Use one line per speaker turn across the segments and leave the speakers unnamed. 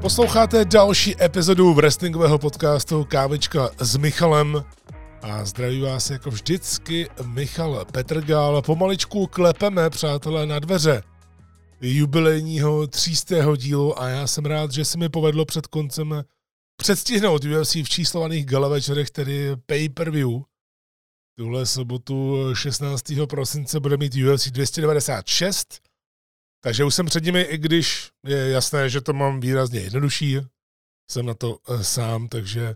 Posloucháte další epizodu wrestlingového podcastu Kávička s Michalem a zdraví vás jako vždycky Michal Petrgal. Pomaličku klepeme, přátelé, na dveře jubilejního třístého dílu a já jsem rád, že se mi povedlo před koncem předstihnout UFC v číslovaných gala večerech, tedy pay-per-view. Tuhle sobotu 16. prosince bude mít UFC 296 takže už jsem před nimi, i když je jasné, že to mám výrazně jednodušší, jsem na to eh, sám, takže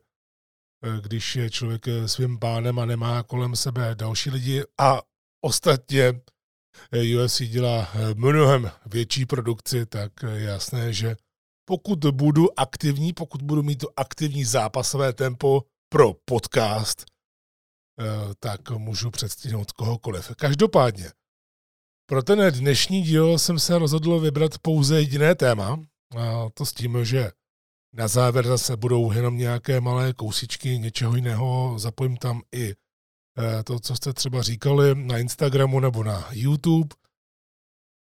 když je člověk eh, svým pánem a nemá kolem sebe další lidi a ostatně UFC dělá mnohem větší produkci, tak je jasné, že pokud budu aktivní, pokud budu mít to aktivní zápasové tempo pro podcast, tak můžu předstihnout kohokoliv. Každopádně, pro ten dnešní díl jsem se rozhodl vybrat pouze jediné téma, a to s tím, že na závěr zase budou jenom nějaké malé kousičky něčeho jiného, zapojím tam i eh, to, co jste třeba říkali na Instagramu nebo na YouTube,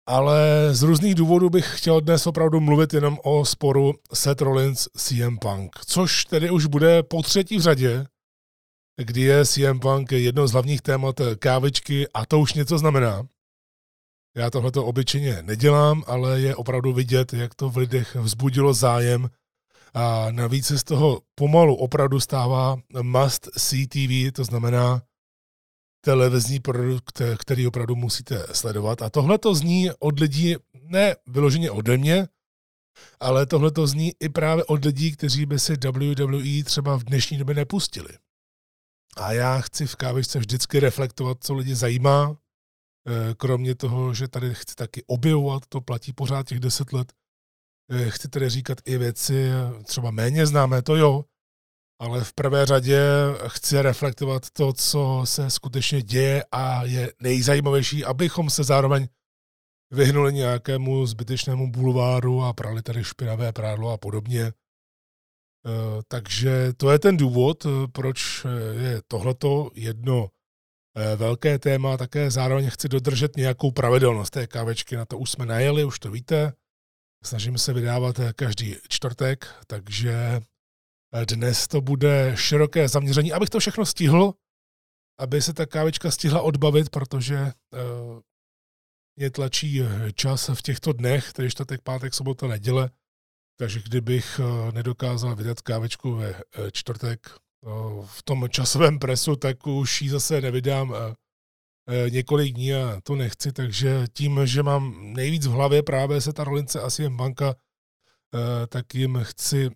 ale z různých důvodů bych chtěl dnes opravdu mluvit jenom o sporu Seth Rollins CM Punk, což tedy už bude po třetí v řadě, kdy je CM Punk jedno z hlavních témat kávičky a to už něco znamená. Já tohleto obyčejně nedělám, ale je opravdu vidět, jak to v lidech vzbudilo zájem a navíc se z toho pomalu opravdu stává must see TV, to znamená televizní produkt, který opravdu musíte sledovat. A tohle to zní od lidí, ne vyloženě ode mě, ale tohle to zní i právě od lidí, kteří by si WWE třeba v dnešní době nepustili. A já chci v kávičce vždycky reflektovat, co lidi zajímá, Eh, kromě toho, že tady chci taky objevovat, to platí pořád těch deset let, chci tady říkat i věci třeba méně známé, to jo, ale v prvé řadě chci reflektovat to, co se skutečně děje a je nejzajímavější, abychom se zároveň vyhnuli nějakému zbytečnému bulváru a prali tady špinavé prádlo a podobně. Eh, takže to je ten důvod, proč je tohleto jedno Eh, velké téma, také zároveň chci dodržet nějakou pravidelnost té kávečky, na to už jsme najeli, už to víte. Snažíme se vydávat eh, každý čtvrtek, takže eh, dnes to bude široké zaměření, abych to všechno stihl, aby se ta kávečka stihla odbavit, protože mě tlačí čas v těchto dnech, tedy čtvrtek, pátek, sobota, neděle, takže kdybych nedokázal vydat kávečku ve čtvrtek, v tom časovém presu, tak už ji zase nevydám eh, eh, několik dní a to nechci, takže tím, že mám nejvíc v hlavě právě se ta rolince asi banka, eh, tak jim chci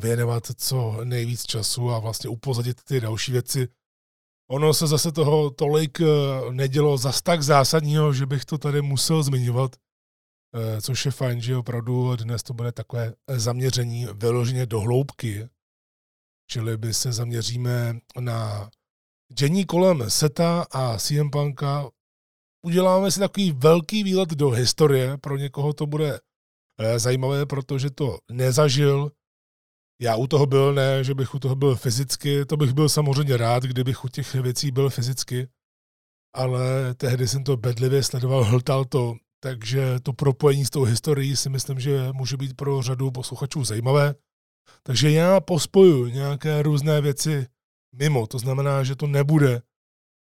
věnovat co nejvíc času a vlastně upozadit ty další věci. Ono se zase toho tolik nedělo zas tak zásadního, že bych to tady musel zmiňovat, což je fajn, že opravdu dnes to bude takové zaměření vyloženě do hloubky čili by se zaměříme na dění kolem Seta a CM Punka. Uděláme si takový velký výlet do historie, pro někoho to bude eh, zajímavé, protože to nezažil. Já u toho byl, ne, že bych u toho byl fyzicky, to bych byl samozřejmě rád, kdybych u těch věcí byl fyzicky, ale tehdy jsem to bedlivě sledoval, hltal to, takže to propojení s tou historií si myslím, že může být pro řadu posluchačů zajímavé. Takže já pospoju nějaké různé věci mimo. To znamená, že to nebude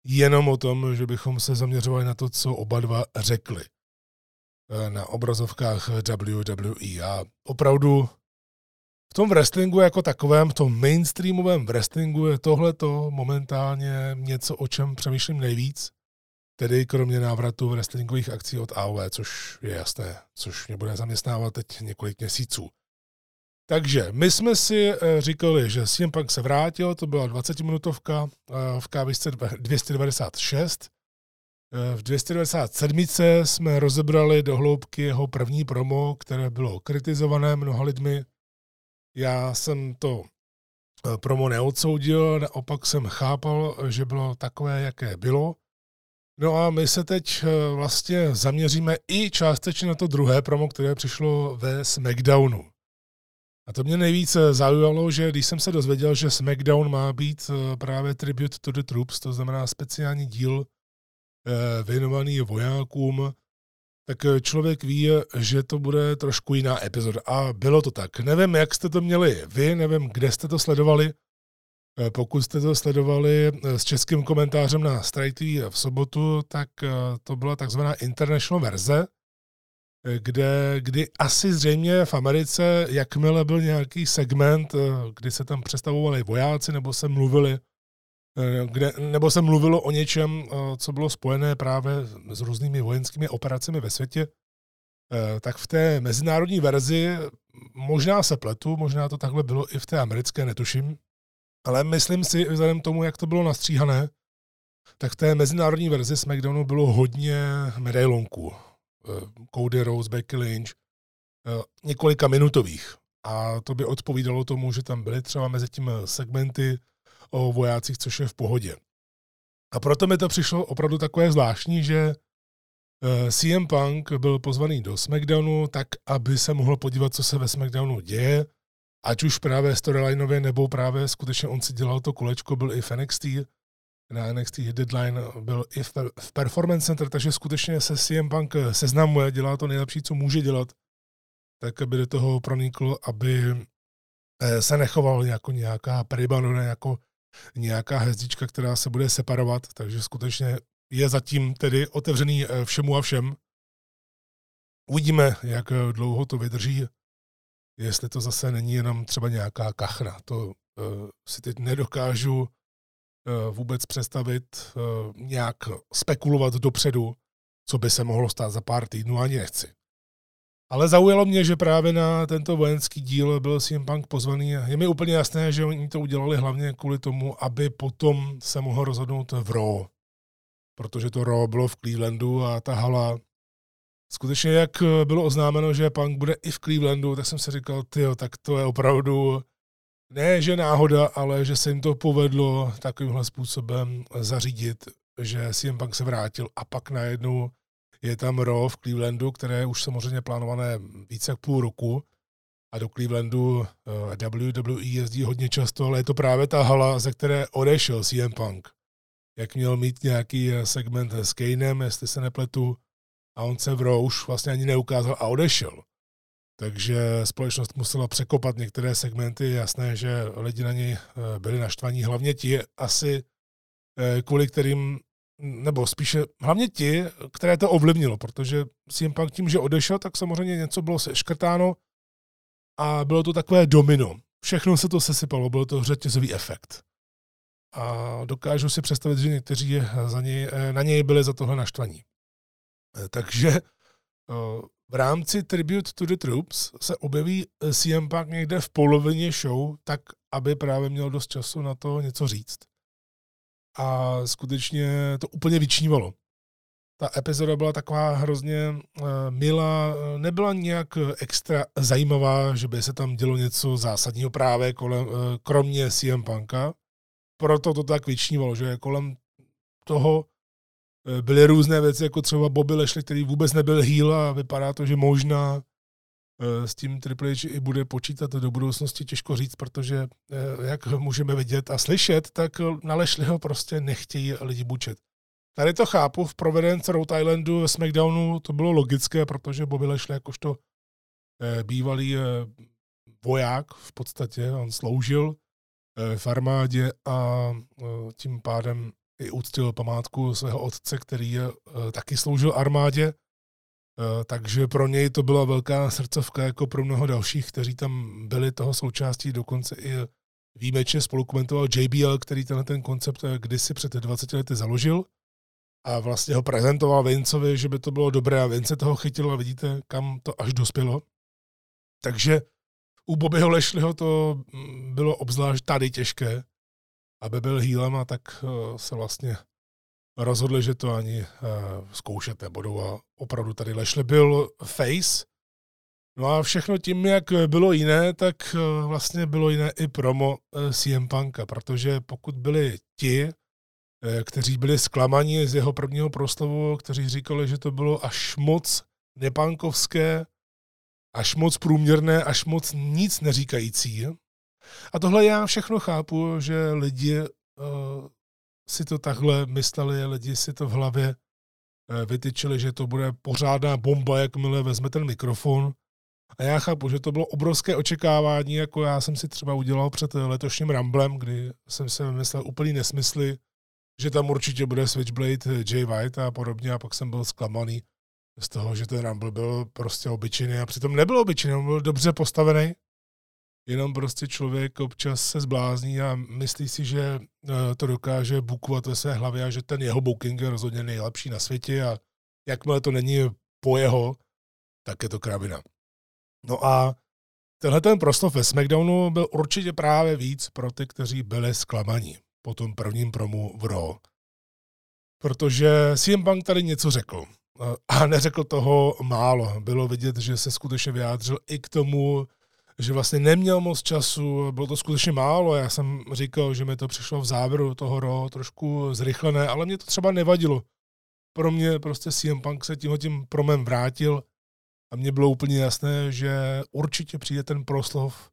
jenom o tom, že bychom se zaměřovali na to, co oba dva řekli eh, na obrazovkách WWE. A opravdu v tom wrestlingu jako takovém, v tom mainstreamovém wrestlingu je tohleto momentálně něco, o čem přemýšlím nejvíc, tedy kromě návratu wrestlingových akcí od AOV, což je jasné, což mě bude zaměstnávat teď několik měsíců. Takže my jsme si eh, říkali, že CM Punk se vrátil, to byla 20-minutovka eh, v kávisce 296. Eh, v 297 jsme rozebrali do hloubky jeho první promo, které bylo kritizované mnoha lidmi. Já jsem to promo neodsoudil, naopak jsem chápal, že bylo takové, jaké bylo. No a my se teď vlastně zaměříme i částečně na to druhé promo, které přišlo ve SmackDownu. A to mě nejvíce zaujalo, že když jsem se dozvěděl, že SmackDown má být právě Tribute to the Troops, to znamená speciální díl věnovaný vojákům, tak eh, člověk ví, že to bude trošku jiná epizoda. A bylo to tak. Nevím, jak jste to měli vy, nevím, kde jste to sledovali. Eh, pokud jste to sledovali eh, s českým komentářem na Strike TV v sobotu, tak to byla takzvaná international verze, kde, kdy asi zřejmě v Americe, jakmile byl nějaký segment, kdy se tam představovali vojáci nebo se mluvili Eh, kde, nebo se mluvilo o něčem, eh, co bylo spojené právě s různými vojenskými operacemi ve světě, eh, tak v té mezinárodní verzi, možná se pletu, možná to takhle bylo i v té americké, netuším, ale myslím si, vzhledem tomu, jak to bylo nastříhané, tak v té mezinárodní verzi SmackDownu bylo hodně medailonků. Cody Rose, Becky Lynch, několika minutových. A to by odpovídalo tomu, že tam byly třeba mezi tím segmenty o vojácích, což je v pohodě. A proto mi to přišlo opravdu takové zvláštní, že eh, CM Punk byl pozvaný do SmackDownu tak, aby se mohl podívat, co se ve SmackDownu děje, ať už právě storylineově, nebo právě skutečně on si dělal to kolečko, byl i v NXT, na NXT Deadline byl i v, Performance Center, takže skutečně se CM Punk seznamuje, dělá to nejlepší, co může dělat, tak aby do toho pronikl, aby eh, se nechoval jako nějaká peribanona, jako nějaká hezdička, která se bude separovat, takže skutečně je zatím tedy otevřený eh, všemu a všem. Uvidíme, jak dlouho to vydrží, jestli to zase není jenom třeba nějaká kachna. To uh, si teď nedokážu vůbec představit, uh, nějak spekulovat dopředu, co by se mohlo stát za pár týdnů, ani nechci. Ale zaujalo mě, že právě na tento vojenský díl byl CM Punk pozvaný. Je mi úplně jasné, že oni to udělali hlavně kvůli tomu, aby potom se mohl rozhodnout v Raw. Protože to Raw bylo v Clevelandu a ta hala skutečně jak bylo oznámeno, že Punk bude i v Clevelandu, tak jsem si říkal, tyjo, tak to je opravdu ne, že náhoda, ale že se jim to povedlo takovýmhle způsobem zařídit, že CM Punk se vrátil a pak najednou je tam Raw v Clevelandu, které je už samozřejmě plánované více jak půl roku a do Clevelandu eh, WWE jezdí hodně často, ale je to právě ta hala, ze které odešel CM Punk. Jak měl mít nějaký eh, segment s Kanem, jestli se nepletu, a on se v Raw už vlastně ani neukázal a odešel. Takže společnost musela překopat některé segmenty. Jasné, že lidi na něj eh, byli naštvaní, hlavně ti asi, kvůli kterým nebo spíše hlavně ti, které to ovlivnilo, protože CM Punk tím, že odešel, tak samozřejmě něco bylo seškrtáno a bylo to takové domino. Všechno se to sesypalo, byl to řetězový efekt. A dokážu si představit, že někteří za něj, na něj byli za tohle naštvaní. Takže v rámci Tribute to the Troops se objeví CM Punk někde v polovině show, tak aby právě měl dost času na to něco říct a skutečně to úplně vyčnívalo. Ta epizoda byla taková hrozně uh, milá, nebyla nějak extra zajímavá, že by se tam dělo něco zásadního právě kolem, kromě CM Punka. Proto to tak vyčnívalo, že kolem toho byly různé věci, jako třeba Bobby Lashley, který vůbec nebyl heel a vypadá to, že možná Eh, s tím Triple H i bude počítat do budoucnosti, těžko říct, protože eh, jak můžeme vidět a slyšet, tak na Lešliho prostě nechtějí lidi bučet. Tady to chápu, v Providence Rhode Islandu SmackDownu to bylo logické, protože Bobby Lashley jakožto eh, bývalý voják v podstatě, on sloužil v armádě a tím pádem i uctil památku svého otce, který taky sloužil armádě. Eh, takže pro něj to byla velká srdcovka, jako pro mnoho dalších, kteří tam byli toho součástí, dokonce i výjimečně spolukomentoval JBL, který tenhle ten koncept eh, kdysi před 20 lety založil. A vlastně ho prezentoval Vincovi, že by to bylo dobré a Vince toho chytil a vidíte, kam to až dospělo. Takže u Bobbyho Lešliho to mm, bylo obzvlášť tady těžké, aby byl healem a tak eh, se vlastně rozhodli, že to ani uh, zkoušet nebudou a opravdu tady Lešle byl face. No a všechno tím, jak bylo jiné, tak uh, vlastně bylo jiné i promo CM Punka, protože pokud byli ti, eh, kteří byli zklamaní z jeho prvního proslovu, kteří říkali, že to bylo až moc nepankovské, až moc průměrné, až moc nic neříkající. A tohle já všechno chápu, že lidi uh, si to takhle mysleli, lidi si to v hlavě uh, vytyčili, že to bude pořádná bomba, jakmile vezme ten mikrofon. A já chápu, že to bylo obrovské očekávání, jako já jsem si třeba udělal před letošním Ramblem, kdy jsem si myslel úplný nesmysly, že tam určitě bude Switchblade Jay White a podobně a pak jsem byl zklamaný z toho, že ten Rumble byl prostě obyčejný a přitom nebyl obyčejný, on byl dobře postavený, jenom prostě člověk občas se zblázní a myslí si, že eh, to dokáže bukovat ve své hlavě a že ten jeho booking je rozhodně nejlepší na světě a jakmile to není po jeho, tak je to kravina. No a tenhle ten proslov ve SmackDownu byl určitě právě víc pro ty, kteří byli zklamaní po tom prvním promu v Raw. Protože CM Punk tady něco řekl. A neřekl toho málo. Bylo vidět, že se skutečně vyjádřil i k tomu, že vlastně neměl moc času, bylo to skutečně málo. Já jsem říkal, že mi to přišlo v závěru toho Raw trošku zrychlené, ale mě to třeba nevadilo. Pro mě prostě CM Punk se tímhle tím promem vrátil a mně bylo úplně jasné, že určitě přijde ten proslov,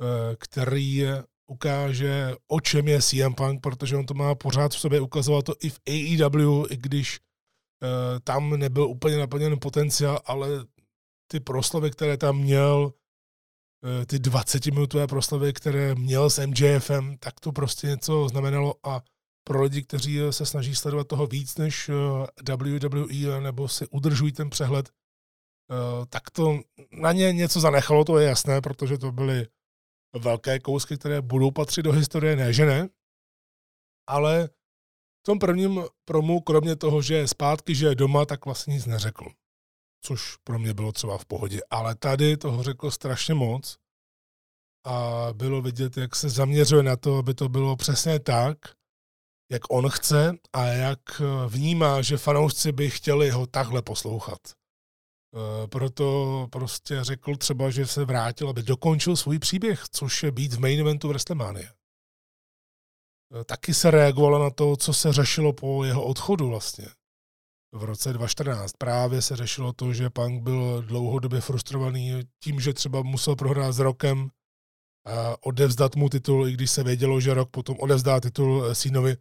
eh, který ukáže, o čem je CM Punk, protože on to má pořád v sobě, ukazoval to i v AEW, i když uh, tam nebyl úplně naplněn potenciál, ale ty proslovy, které tam měl, ty 20-minutové proslovy, které měl s MJFem, tak to prostě něco znamenalo a pro lidi, kteří se snaží sledovat toho víc než WWE nebo si udržují ten přehled, tak to na ně něco zanechalo, to je jasné, protože to byly velké kousky, které budou patřit do historie, ne že ne, ale v tom prvním promu, kromě toho, že je zpátky, že je doma, tak vlastně nic neřekl. Což pro mě bylo třeba v pohodě. Ale tady toho řekl strašně moc a bylo vidět, jak se zaměřuje na to, aby to bylo přesně tak, jak on chce a jak vnímá, že fanoušci by chtěli ho takhle poslouchat. Eh, proto prostě řekl třeba, že se vrátil, aby dokončil svůj příběh, což je být v main eventu WrestleMania. Eh, taky se reagovalo na to, co se řešilo po jeho odchodu vlastně. V roce 2014 právě se řešilo to, že Punk byl dlouhodobě frustrovaný tím, že třeba musel prohrát s Rokem a odevzdat mu titul, i když se vědělo, že Rok potom odevzdá titul synovi.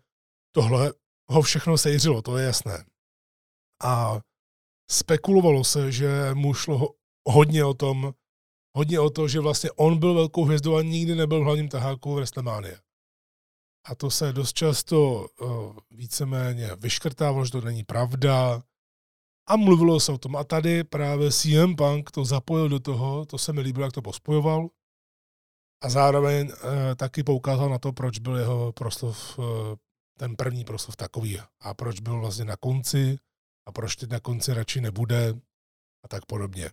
Tohle ho všechno sejřilo, to je jasné. A spekulovalo se, že mu šlo hodně o tom, hodně o to, že vlastně on byl velkou hvězdou a nikdy nebyl hlavním taháku v WrestleMania. A to se dost často uh, víceméně vyškrtávalo, že to není pravda. A mluvilo se o tom. A tady právě CM Punk to zapojil do toho, to se mi líbilo, jak to pospojoval. A zároveň uh, taky poukázal na to, proč byl jeho proslov, uh, ten první proslov takový. A proč byl vlastně na konci a proč teď na konci radši nebude a tak podobně.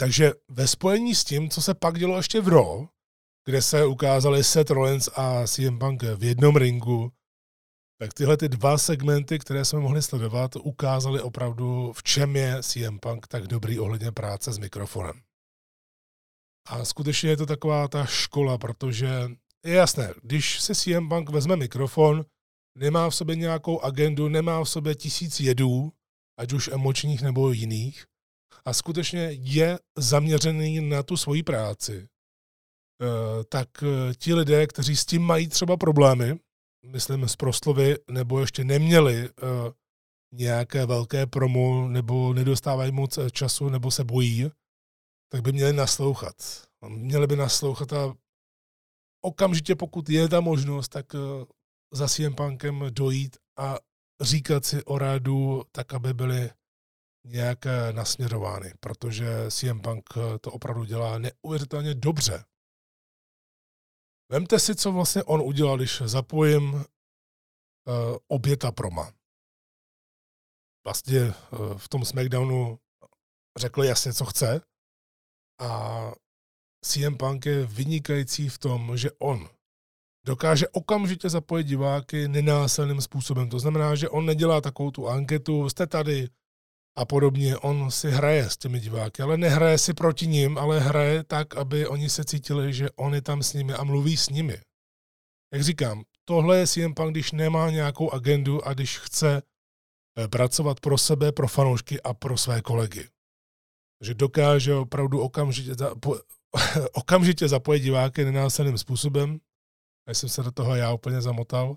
Takže ve spojení s tím, co se pak dělo ještě v Raw, kde se ukázali Seth Rollins a CM Punk v jednom ringu, tak tyhle ty dva segmenty, které jsme mohli sledovat, ukázaly opravdu, v čem je CM Punk tak dobrý ohledně práce s mikrofonem. A skutečně je to taková ta škola, protože je jasné, když si CM Punk vezme mikrofon, nemá v sobě nějakou agendu, nemá v sobě tisíc jedů, ať už emočních nebo jiných, a skutečně je zaměřený na tu svoji práci, tak eh, ti lidé, kteří s tím mají třeba problémy, myslím z proslovy, nebo ještě neměli eh, nějaké velké promo, nebo nedostávají moc času, nebo se bojí, tak by měli naslouchat. Měli by naslouchat a okamžitě, pokud je ta možnost, tak za CM Punkem dojít a říkat si o rádu tak, aby byly nějak nasměrovány, protože CM Punk to opravdu dělá neuvěřitelně dobře. Vemte si, co vlastně on udělal, když zapojím uh, oběta proma. Vlastně uh, v tom SmackDownu řekl jasně, co chce a CM Punk je vynikající v tom, že on dokáže okamžitě zapojit diváky nenásilným způsobem. To znamená, že on nedělá takovou tu anketu, jste tady a podobně. On si hraje s těmi diváky, ale nehraje si proti ním, ale hraje tak, aby oni se cítili, že on je tam s nimi a mluví s nimi. Jak říkám, tohle je CM Punk, když nemá nějakou agendu a když chce eh, pracovat pro sebe, pro fanoušky a pro své kolegy. Takže dokáže opravdu okamžitě, zapo- okamžitě zapojit diváky nenásilným způsobem. A jsem se do toho já úplně zamotal.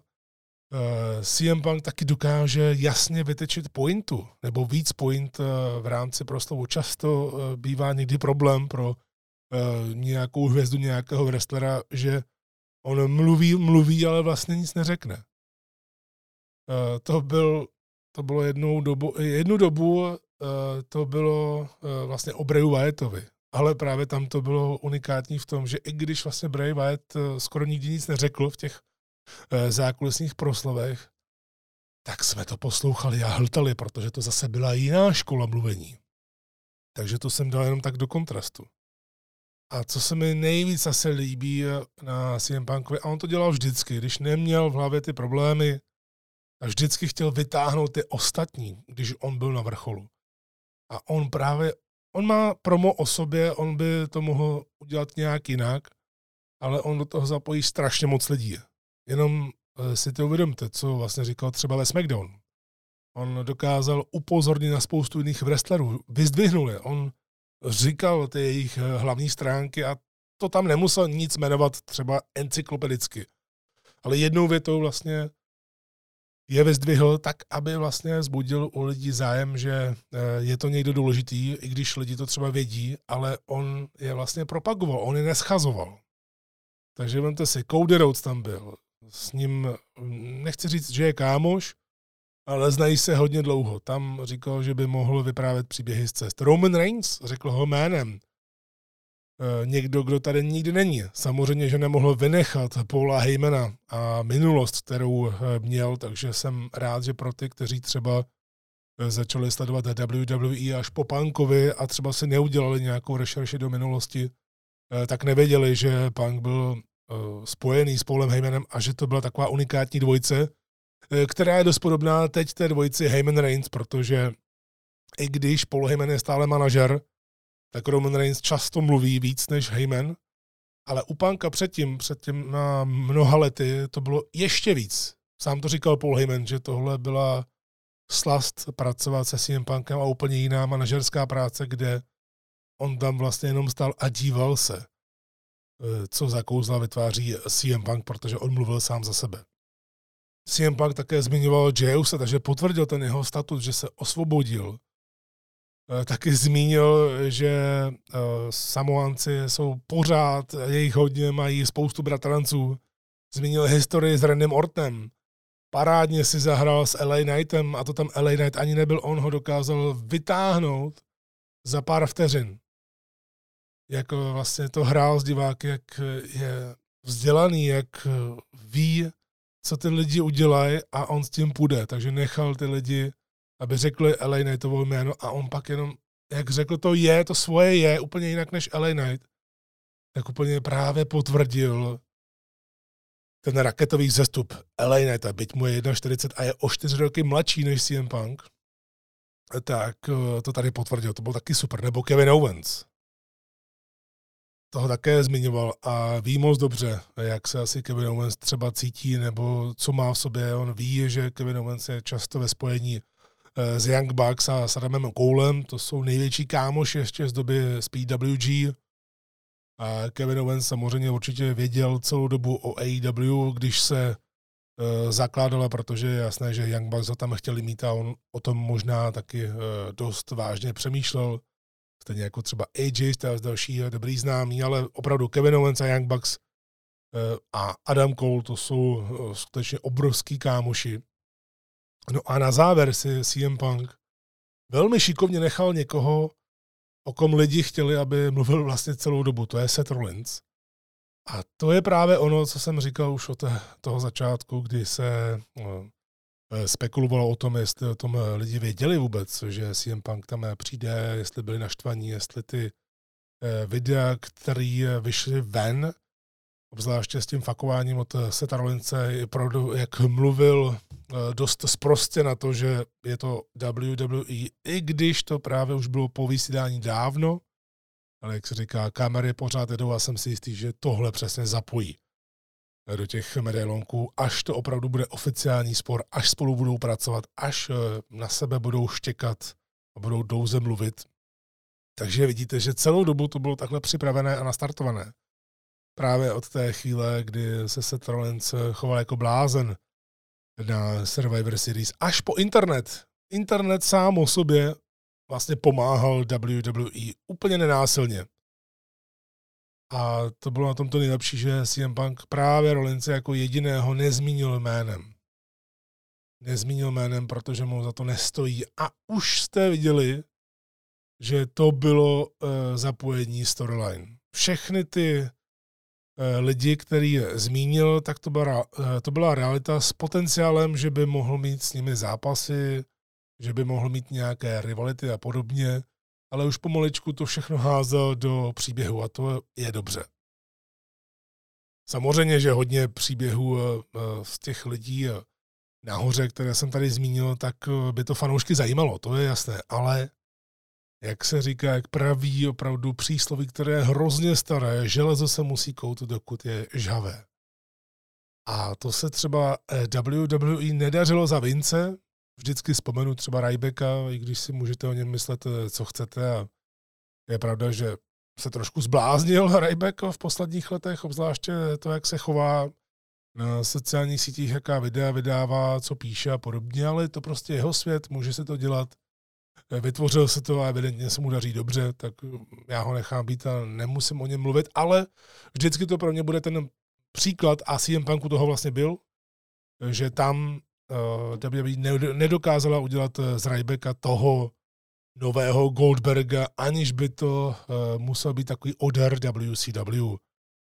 Eh, CM Punk taky dokáže jasně vytečit pointu, nebo víc point uh, v rámci proslovu. Často uh, bývá někdy problém pro nějakou hvězdu nějakého wrestlera, že on mluví, mluví, ale vlastně nic neřekne. To, byl, to bylo jednou dobu, jednu dobu to bylo vlastně o Brayu Wyattovi ale právě tam to bylo unikátní v tom, že i když vlastně Bray Wyatt eh, skoro nikdy nic neřekl v těch eh, zákulisních proslovech, tak jsme to poslouchali a hltali, protože to zase byla jiná škola mluvení. Takže to jsem dal jenom tak do kontrastu. A co se mi nejvíc asi líbí eh, na CM Punkovi, a on to dělal vždycky, když neměl v hlavě ty problémy, a vždycky chtěl vytáhnout ty ostatní, když on byl na vrcholu. A on právě on má promo o sobě, on by to mohl udělat nějak jinak, ale on do toho zapojí strašně moc lidí. Jenom eh, si to uvědomte, co vlastně říkal třeba ve SmackDown. On dokázal upozornit na spoustu jiných wrestlerů, vyzdvihnul je. On říkal ty jejich eh, hlavní stránky a to tam nemusel nic jmenovat třeba encyklopedicky. Ale jednou větou vlastně je vyzdvihl tak, aby vlastně zbudil u lidí zájem, že eh, je to někdo důležitý, i když lidi to třeba vědí, ale on je vlastně propagoval, on je neschazoval. Takže vemte si, Cody Rhodes tam byl. S ním, nechci říct, že je kámoš, ale znají se hodně dlouho. Tam říkal, že by mohl vyprávět příběhy z cest. Roman Reigns řekl ho jménem. Eh, někdo, kdo tady nikdy není. Samozřejmě, že nemohl vynechat Paula Heymana a minulost, kterou eh, měl, takže jsem rád, že pro ty, kteří třeba eh, začali sledovat WWE až po Punkovi a třeba si neudělali nějakou rešerši do minulosti, tak nevěděli, že Punk byl spojený s Paulem Heymanem a že to byla taková unikátní dvojce, která je dost podobná teď té dvojici Heyman Reigns, protože i když Paul Heyman je stále manažer, tak Roman Reigns často mluví víc než Heyman, ale u Panka předtím, před na mnoha lety, to bylo ještě víc. Sám to říkal Paul Heyman, že tohle byla slast pracovat se CM Punkem a úplně jiná manažerská práce, kde on tam vlastně jenom stál a díval se, eh, co za kouzla vytváří CM Punk, protože on mluvil sám za sebe. CM Punk také zmiňoval Jeyuse, takže potvrdil ten jeho statut, že se osvobodil Eh, taky zmínil, že eh, Samoanci jsou pořád, jejich hodně, mají spoustu bratranců. Zmínil historii s Randem Ortem. Parádně si zahrál s LA Knightem a to tam LA Knight ani nebyl, on ho dokázal vytáhnout za pár vteřin. Jak vlastně to hrál s diváky, jak je vzdělaný, jak ví, co ty lidi udělají a on s tím půjde. Takže nechal ty lidi aby řekli LA Knightovo jméno a on pak jenom, jak řekl to je, to svoje je, úplně jinak než LA Knight, tak úplně právě potvrdil ten raketový zestup LA Knight, byť mu je 1,40 a je o 4 roky mladší než CM Punk, tak eh, to tady potvrdil, to byl taky super. Nebo Kevin Owens. Toho také zmiňoval a ví moc dobře, jak se asi Kevin Owens třeba cítí, nebo co má v sobě. On ví, že Kevin Owens je často ve spojení Eh, z Young Bucks a s Adamem Coulem, to jsou největší kámoši ještě z doby z PWG. A Kevin Owens samozřejmě určitě věděl celou dobu o AEW, když se uh, zakládala, protože je jasné, že Young Bucks ho tam chtěli mít a on o tom možná taky uh, dost vážně přemýšlel. Stejně jako třeba AJ Styles, další dobrý známý, ale opravdu Kevin Owens a Young Bucks uh, a Adam Cole, to jsou uh, skutečně obrovský kámoši. No a na závěr si CM Punk velmi šikovně nechal někoho, o kom lidi chtěli, aby mluvil vlastně celou dobu. To je Seth Rollins. A to je právě ono, co jsem říkal už od toho začátku, kdy se no, eh, spekulovalo o tom, jestli o tom lidi věděli vůbec, že CM Punk tam přijde, jestli byli naštvaní, jestli ty eh, videa, které vyšly ven, obzvláště s tím fakováním od Seta Rollince, jak mluvil eh, dost sprostě na to, že je to WWE, i když to právě už bylo po vysílání dávno, ale jak se říká, kamery pořád jedou a jsem si jistý, že tohle přesně zapojí. Do těch medailonků, až to opravdu bude oficiální spor, až spolu budou pracovat, až eh, na sebe budou štěkat a budou douze mluvit. Takže vidíte, že celou dobu to bylo takhle připravené a nastartované. Právě od té chvíle, kdy se Seth Rollins choval jako blázen na Survivor Series, až po internet. Internet sám o sobě vlastně pomáhal WWE úplně nenásilně. A to bylo na tom to nejlepší, že CM Punk právě Rollince jako jediného nezmínil jménem. Nezmínil jménem, protože mu za to nestojí. A už jste viděli, že to bylo uh, zapojení storyline. Všechny ty uh, lidi, který zmínil, tak to byla, uh, to byla realita s potenciálem, že by mohl mít s nimi zápasy, že by mohl mít nějaké rivality a podobně ale už pomaličku to všechno házel do příběhu a to je dobře. Samozřejmě, že hodně příběhů eh, eh, z těch lidí eh, nahoře, které jsem tady zmínil, tak by to fanoušky zajímalo, to je jasné, ale jak se říká, jak praví opravdu přísloví, které je hrozně staré, železo se musí koutit, dokud je žhavé. A to se třeba WWE nedařilo za Vince, vždycky vzpomenu třeba Rybeka, i když si můžete o něm myslet, eh, co chcete. A je pravda, že se trošku zbláznil Ryback v posledních letech, obzvláště to, jak se chová na sociálních sítích, jaká videa vydává, co píše a podobně, ale to prostě jeho svět, může se to dělat. Eh, vytvořil se to a evidentně se mu daří dobře, tak já ho nechám být a nemusím o něm mluvit, ale vždycky to pro mě bude ten příklad a CM Punku toho vlastně byl, že tam WWE nedokázala udělat eh, z Rybeka toho nového Goldberga, aniž by to eh, musel být takový oder WCW.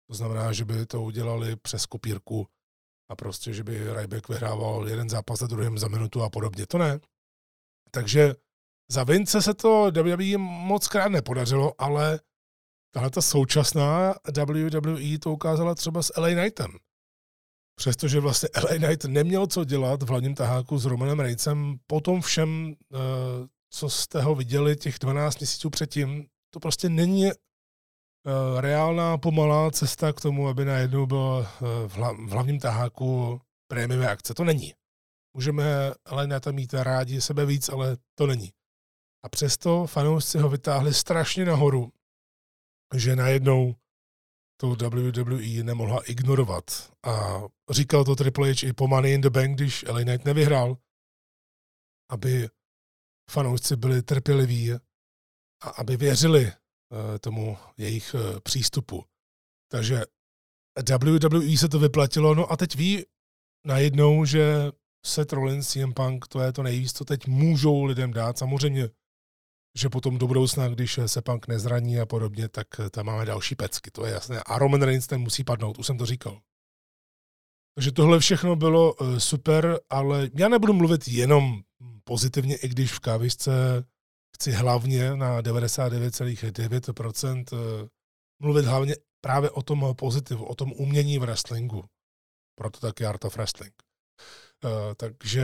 To znamená, že by to udělali přes kopírku a prostě, že by Ryback vyhrával jeden zápas za druhým za minutu a podobně. To ne. Takže za Vince se to WWE moc krát nepodařilo, ale tahle ta současná WWE to ukázala třeba s LA Knightem. Přestože vlastně LA Knight neměl co dělat v hlavním taháku s Romanem Reignsem, po tom všem, eh, co jste ho viděli těch 12 měsíců předtím, to prostě není eh, reálná pomalá cesta k tomu, aby najednou byl eh, v hlavním taháku prémiové akce. To není. Můžeme LA Knighta mít rádi sebe víc, ale to není. A přesto fanoušci ho vytáhli strašně nahoru, že najednou to WWE nemohla ignorovat. A říkal to Triple H i po Money in the Bank, když LA Knight nevyhrál, aby fanoušci byli trpěliví a aby věřili uh, tomu jejich uh, přístupu. Takže WWE se to vyplatilo, no a teď ví najednou, že Seth Rollins, CM Punk, to je to nejvíc, co teď můžou lidem dát. Samozřejmě že potom do budoucna, když se Punk nezraní a podobně, tak tam máme další pecky, to je jasné. A Roman Reigns ten musí padnout, už jsem to říkal. Takže tohle všechno bylo eh, super, ale já nebudu mluvit jenom pozitivně, i když v kávisce chci hlavně na 99,9% eh, mluvit hlavně právě o tom pozitivu, o tom umění v wrestlingu. Proto taky Art of Wrestling. Eh, takže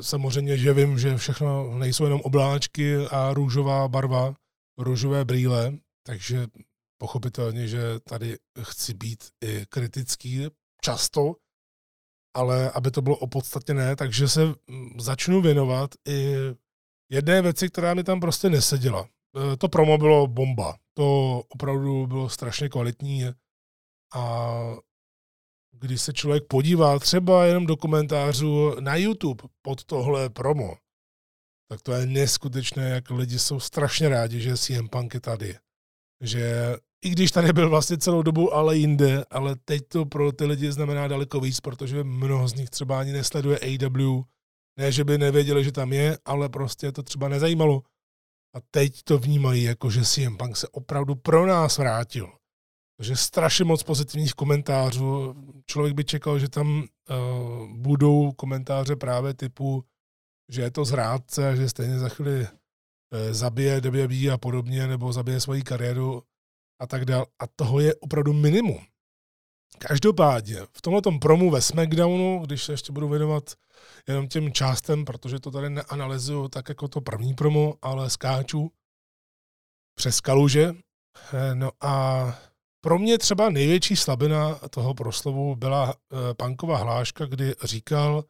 samozřejmě, že vím, že všechno nejsou jenom obláčky a růžová barva, růžové brýle, takže pochopitelně, že tady chci být i kritický často, ale aby to bylo opodstatněné, takže se mm, začnu věnovat i jedné věci, která mi tam prostě neseděla. Eh, to promo bylo bomba. To opravdu bylo strašně kvalitní a když se člověk podívá třeba jenom do komentářů na YouTube pod tohle promo, tak to je neskutečné, jak lidi jsou strašně rádi, že CM Punk je tady. Že i když tady byl vlastně celou dobu, ale jinde, ale teď to pro ty lidi znamená daleko víc, protože mnoho z nich třeba ani nesleduje AW, ne, že by nevěděli, že tam je, ale prostě to třeba nezajímalo. A teď to vnímají jako, že CM Punk se opravdu pro nás vrátil. Takže strašně moc pozitivních komentářů. Člověk by čekal, že tam uh, budou komentáře právě typu, že je to zrádce, že stejně za chvíli uh, zabije WWE a podobně, nebo zabije svoji kariéru a tak dále. A toho je opravdu minimum. Každopádně, v tomhle promu ve SmackDownu, když se ještě budu věnovat jenom těm částem, protože to tady neanalyzuju tak jako to první promo, ale skáču přes kaluže. Eh, no a pro mě třeba největší slabina toho proslovu byla uh, punková hláška, kdy říkal,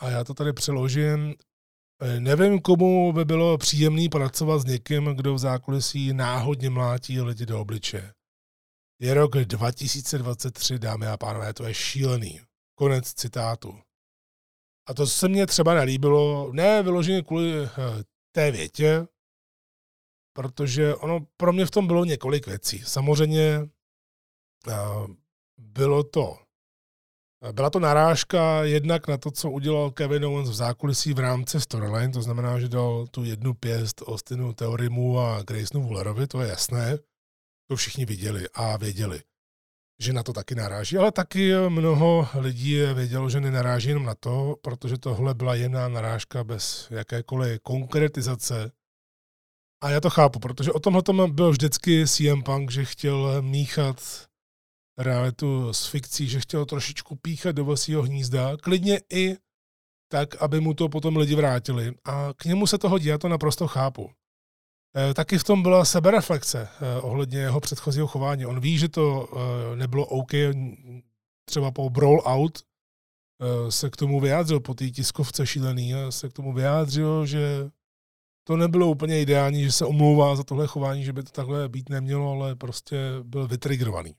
a já to tady přeložím, nevím, komu by bylo příjemný pracovat s někým, kdo v zákulisí náhodně mlátí lidi do obliče. Je rok 2023, dámy a pánové, to je šílený. Konec citátu. A to se mně třeba nelíbilo, ne vyloženě kvůli eh, té větě, protože ono pro mě v tom bylo několik věcí. Samozřejmě eh, bylo to, byla to narážka jednak na to, co udělal Kevin Owens v zákulisí v rámci storyline, to znamená, že dal tu jednu pěst Austinu Teorimu a Graysonu Woolerovi, to je jasné, to všichni viděli a věděli že na to taky naráží, ale taky mnoho lidí vědělo, že nenaráží jenom na to, protože tohle byla jedna narážka bez jakékoliv konkretizace. A já to chápu, protože o tomhle byl vždycky CM Punk, že chtěl míchat realitu s fikcí, že chtěl trošičku píchat do vlastního hnízda, klidně i tak, aby mu to potom lidi vrátili. A k němu se to hodí, já to naprosto chápu. Eh, taky v tom byla sebereflexe eh, ohledně jeho předchozího chování. On ví, že to eh, nebylo OK, třeba po Brawl Out se k tomu vyjádřil, po té tiskovce šílený, se k tomu vyjádřil, že to nebylo úplně ideální, že se omlouvá za tohle chování, že by to takhle být nemělo, ale prostě byl vytrigrovaný.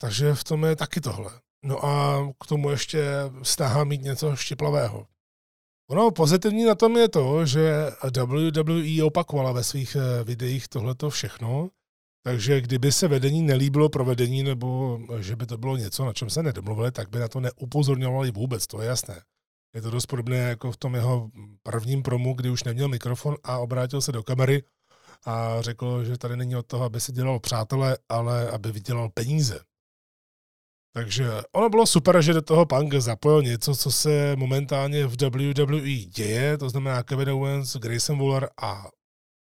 Takže v tom je taky tohle. No a k tomu ještě stáhá mít něco štěplavého. Ono pozitivní na tom je to, že WWE opakovala ve svých eh, videích tohleto všechno, takže kdyby se vedení nelíbilo provedení, nebo že by to bylo něco, na čem se nedomluvili, tak by na to neupozorňovali vůbec, to je jasné. Je to dost podobné jako v tom jeho prvním promu, kdy už neměl mikrofon a obrátil se do kamery a řekl, že tady není od toho, aby si dělal přátele, ale aby vydělal peníze. Takže ono bylo super, že do toho Punk zapojil něco, co se momentálně v WWE děje, to znamená Kevin Owens, Grayson Waller a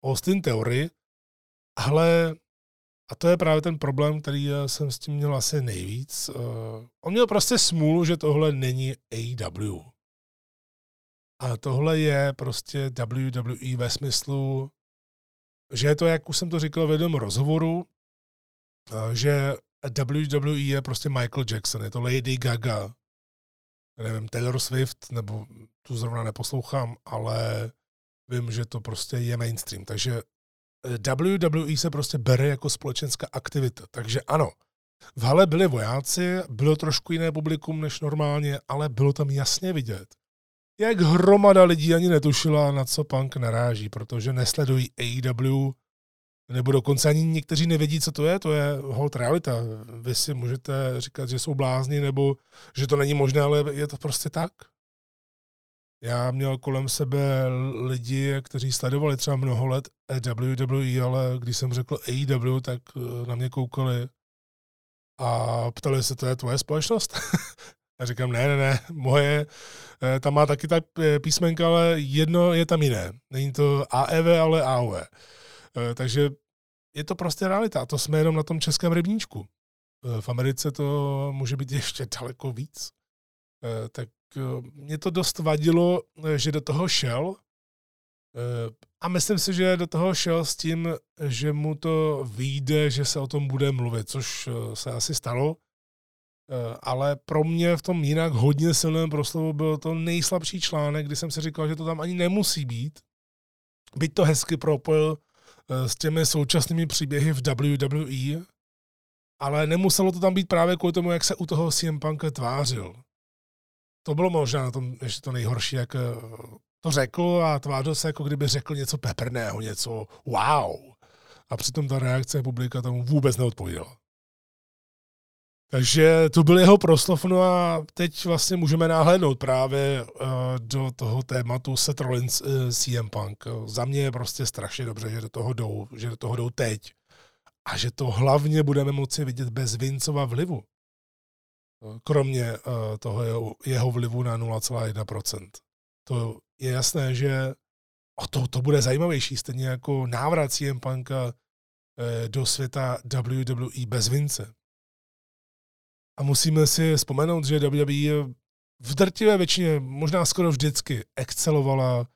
Austin Theory, ale a to je právě ten problém, který jsem s tím měl asi nejvíc. Uh, on měl prostě smůlu, že tohle není AEW. A tohle je prostě WWE ve smyslu, že je to, jak už jsem to říkal v jednom rozhovoru, uh, že WWE je prostě Michael Jackson, je to Lady Gaga, nevím, Taylor Swift, nebo tu zrovna neposlouchám, ale vím, že to prostě je mainstream. Takže eh, WWE se prostě bere jako společenská aktivita. Takže ano, v hale byli vojáci, bylo trošku jiné publikum než normálně, ale bylo tam jasně vidět, jak hromada lidí ani netušila, na co punk naráží, protože nesledují AEW, nebo dokonce ani někteří nevědí, co to je, to je hold realita. Vy si můžete říkat, že jsou blázni, nebo že to není možné, ale je to prostě tak. Já měl kolem sebe lidi, kteří sledovali třeba mnoho let WWE, ale když jsem řekl AEW, tak eh, na mě koukali a ptali se, to je tvoje společnost? Já říkám, ne, ne, ne, moje, eh, tam má taky ta eh, písmenka, ale jedno je tam jiné. Není to AEV, ale AOV. Eh, takže je to prostě realita. A to jsme jenom na tom českém rybníčku. V Americe to může být ještě daleko víc. Tak mě to dost vadilo, že do toho šel. A myslím si, že do toho šel s tím, že mu to vyjde, že se o tom bude mluvit, což se asi stalo. Ale pro mě v tom jinak hodně silném proslovu byl to nejslabší článek, kdy jsem si říkal, že to tam ani nemusí být. Byť to hezky propojil Eh, s těmi současnými příběhy v WWE, ale nemuselo to tam být právě kvůli tomu, jak se u toho CM Punk tvářil. To bylo možná na tom ještě to nejhorší, jak eh, to řekl a tvářil se, jako kdyby řekl něco peprného, něco wow. A přitom ta reakce publika tomu vůbec neodpovídala. Takže to byl jeho proslov, no a teď vlastně můžeme náhlednout právě uh, do toho tématu Seth Rollins uh, CM Punk. Za mě je prostě strašně dobře, že do toho jdou, že do toho jdou teď. A že to hlavně budeme moci vidět bez Vincova vlivu. Kromě uh, toho jeho, jeho vlivu na 0,1%. To je jasné, že o to, to bude zajímavější, stejně jako návrat CM Punka do světa WWE bez Vince a musíme si vzpomenout, že WWE v drtivé většině, možná skoro vždycky, excelovala,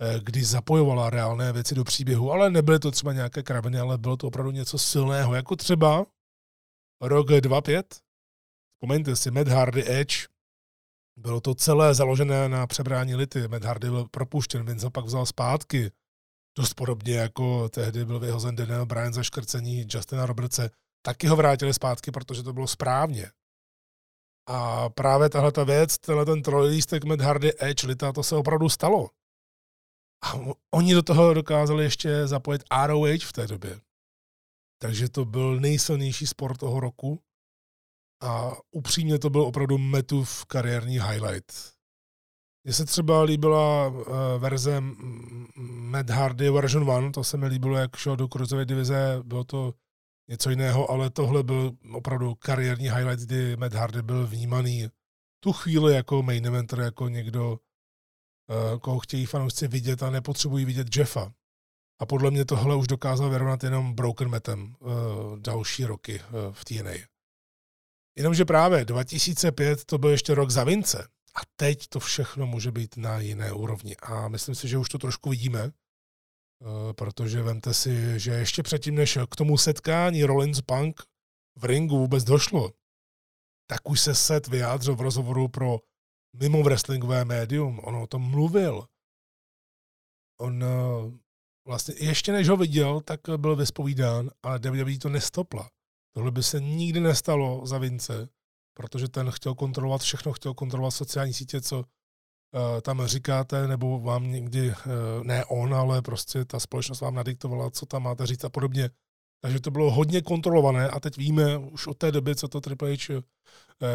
eh, když zapojovala reálné věci do příběhu, ale nebyly to třeba nějaké kraviny, ale bylo to opravdu něco silného, jako třeba rok 25. Vzpomeňte si, Matt Hardy Edge, bylo to celé založené na přebrání lity. Matt Hardy byl propuštěn, Vince pak vzal zpátky. Dost podobně jako tehdy byl vyhozen Daniel Bryan za škrcení Justina Robertse. Taky ho vrátili zpátky, protože to bylo správně. A právě tahle ta věc, tenhle ten trojlístek Matt Hardy Edge Lita, to se opravdu stalo. A oni do toho dokázali ještě zapojit ROH v té době. Takže to byl nejsilnější sport toho roku a upřímně to byl opravdu Metův kariérní highlight. Mně se třeba líbila uh, verze Matt Hardy version 1, to se mi líbilo, jak šel do kruzové divize, bylo to něco jiného, ale tohle byl opravdu kariérní highlight, kdy Matt Hardy byl vnímaný tu chvíli jako main eventer, jako někdo, uh, koho chtějí fanoušci vidět a nepotřebují vidět Jeffa. A podle mě tohle už dokázal vyrovnat jenom Broken Metem uh, další roky uh, v TNA. Jenomže právě 2005 to byl ještě rok za Vince. A teď to všechno může být na jiné úrovni. A myslím si, že už to trošku vidíme, protože vemte si, že ještě předtím, než k tomu setkání Rollins Punk v ringu vůbec došlo, tak už se Seth vyjádřil v rozhovoru pro mimo wrestlingové médium. On o tom mluvil. On vlastně ještě než ho viděl, tak byl vyspovídán, ale WWE to nestopla. Tohle by se nikdy nestalo za Vince, protože ten chtěl kontrolovat všechno, chtěl kontrolovat sociální sítě, co tam říkáte, nebo vám někdy, uh, ne on, ale prostě ta společnost vám nadiktovala, co tam máte říct a podobně. Takže to bylo hodně kontrolované a teď víme už od té doby, co to Triple H uh,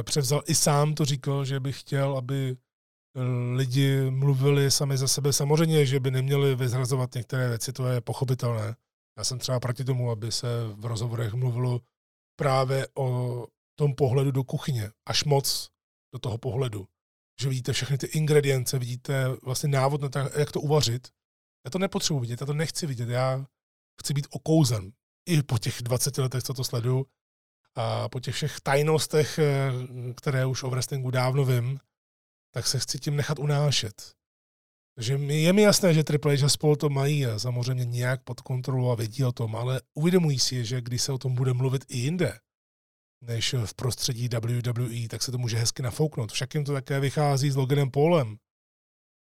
převzal. I sám to říkal, že by chtěl, aby lidi mluvili sami za sebe. Samozřejmě, že by neměli vyzrazovat některé věci, to je pochopitelné. Já jsem třeba proti tomu, aby se v rozhovorech mluvilo právě o tom pohledu do kuchyně, až moc do toho pohledu. Že vidíte všechny ty ingredience, vidíte vlastně návod na to, jak to uvařit. Já to nepotřebuji vidět, já to nechci vidět, já chci být okouzen. I po těch 20 letech, co to sleduju, a po těch všech tajnostech, eh, které už o wrestlingu dávno vím, tak se chci tím nechat unášet. Takže je mi jasné, že Triple H a spolu to mají a samozřejmě nějak pod kontrolou a vědí o tom, ale uvědomují si, že když se o tom bude mluvit i jinde, než v prostředí WWE, tak se to může hezky nafouknout. Však jim to také vychází s Loganem Paulem.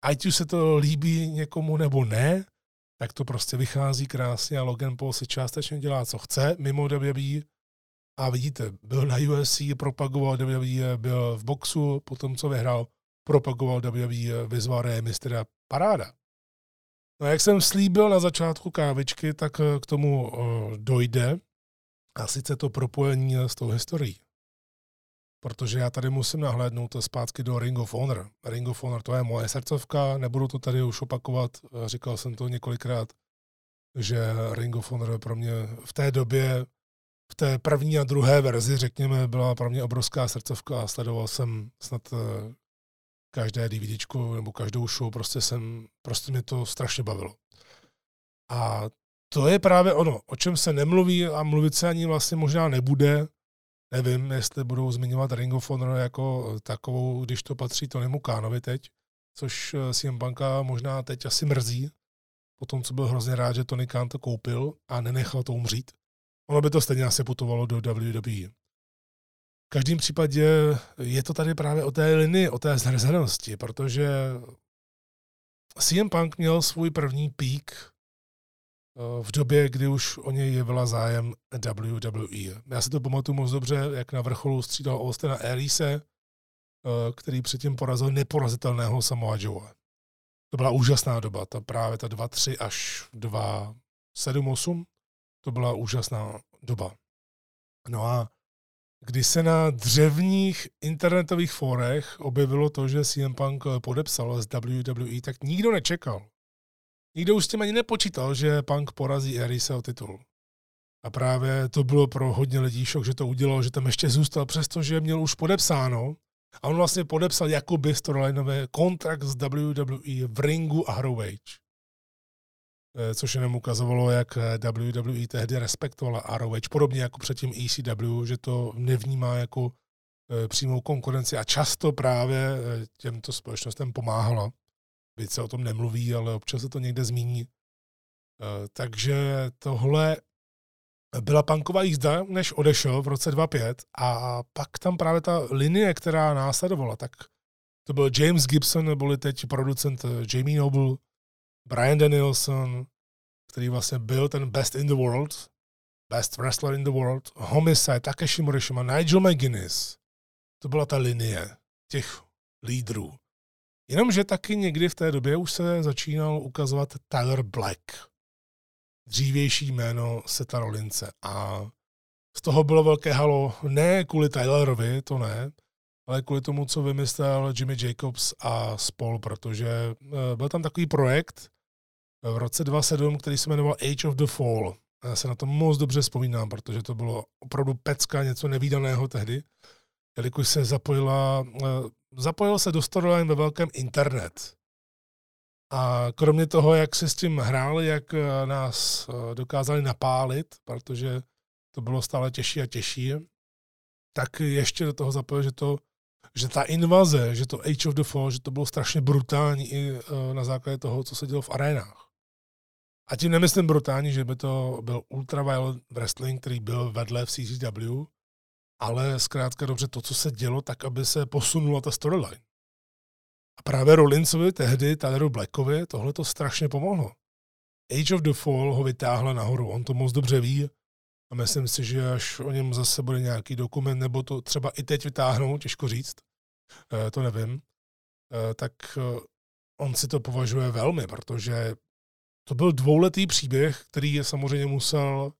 Ať už se to líbí někomu nebo ne, tak to prostě vychází krásně a Logan Paul si částečně dělá, co chce mimo WWE. A vidíte, byl na UFC, propagoval WWE, byl v boxu, potom co vyhrál, propagoval WWE, vyzval Mysteria, paráda. No jak jsem slíbil na začátku kávičky, tak eh, k tomu uh, dojde a sice to propojení s tou historií. Protože já tady musím nahlédnout zpátky do Ring of Honor. Ring of Honor to je moje srdcovka, nebudu to tady už opakovat, eh, říkal jsem to několikrát, že Ring of Honor pro mě v té době, v té první a druhé verzi, řekněme, byla pro mě obrovská srdcovka a sledoval jsem snad každé DVDčko nebo každou show, prostě jsem, prostě mě to strašně bavilo. A to je právě ono, o čem se nemluví a mluvit se ani vlastně možná nebude. Nevím, jestli budou zmiňovat Ring of Honor jako takovou, když to patří Tonymu Kánovi teď, což eh, CM Banka možná teď asi mrzí, po tom, co byl hrozně rád, že Tony Khan to koupil a nenechal to umřít. Ono by to stejně asi putovalo do WWE každém případě je to tady právě o té linii, o té zhrzenosti, protože CM Punk měl svůj první pík eh, v době, kdy už o něj jevila zájem WWE. Já si to pamatuju moc dobře, jak na vrcholu střídal Austina Arise, eh, který předtím porazil neporazitelného Samoa Joe. To byla úžasná doba, ta právě ta 2.3 až 2.7.8, to byla úžasná doba. No a kdy se na dřevních internetových forech objevilo to, že CM Punk podepsal s WWE, tak nikdo nečekal. Nikdo už s tím ani nepočítal, že Punk porazí Arise o titul. A právě to bylo pro hodně lidí šok, že to udělal, že tam ještě zůstal, přestože měl už podepsáno. A on vlastně podepsal jakoby storylineové kontrakt s WWE v ringu a ROH. Eh, což jenom ukazovalo, jak eh, WWE tehdy respektovala ROH, podobně jako předtím ECW, že to nevnímá jako eh, přímou konkurenci a často právě těmto společnostem pomáhala. Byť se o tom nemluví, ale občas se to někde zmíní. Takže tohle byla punková jízda, než odešel v roce 2005 a pak tam právě ta linie, která následovala, tak to byl James Gibson, neboli teď producent eh, Jamie Noble, Brian Danielson, který vlastně byl ten best in the world, best wrestler in the world, Homicide, Takeshi Morishima, Nigel McGuinness. To byla ta linie těch lídrů. Jenomže taky někdy v té době už se začínal ukazovat Tyler Black, dřívější jméno Seta Rolince. A z toho bylo velké halo ne kvůli Tylerovi, to ne, ale kvůli tomu, co vymyslel Jimmy Jacobs a spol, protože eh, byl tam takový projekt v roce 2007, který se jmenoval Age of the Fall. Já se na to moc dobře vzpomínám, protože to bylo opravdu pecka, něco nevýdaného tehdy, jelikož se zapojila, eh, zapojil se do storyline ve velkém internet. A kromě toho, jak se s tím hráli, jak eh, nás dokázali napálit, protože to bylo stále těžší a těžší, tak ještě do toho zapojil, že to že ta invaze, že to Age of the Fall, že to bylo strašně brutální i na základě toho, co se dělo v arénách. A tím nemyslím brutální, že by to byl ultraviolent wrestling, který byl vedle v CCW, ale zkrátka dobře to, co se dělo, tak aby se posunula ta storyline. A právě Rollinsovi tehdy, Tyleru Blackovi, tohle to strašně pomohlo. Age of the Fall ho vytáhla nahoru, on to moc dobře ví a myslím si, že až o něm zase bude nějaký dokument, nebo to třeba i teď vytáhnou, těžko říct, eh, to nevím, eh, tak eh, on si to považuje velmi, protože to byl dvouletý příběh, který je samozřejmě musel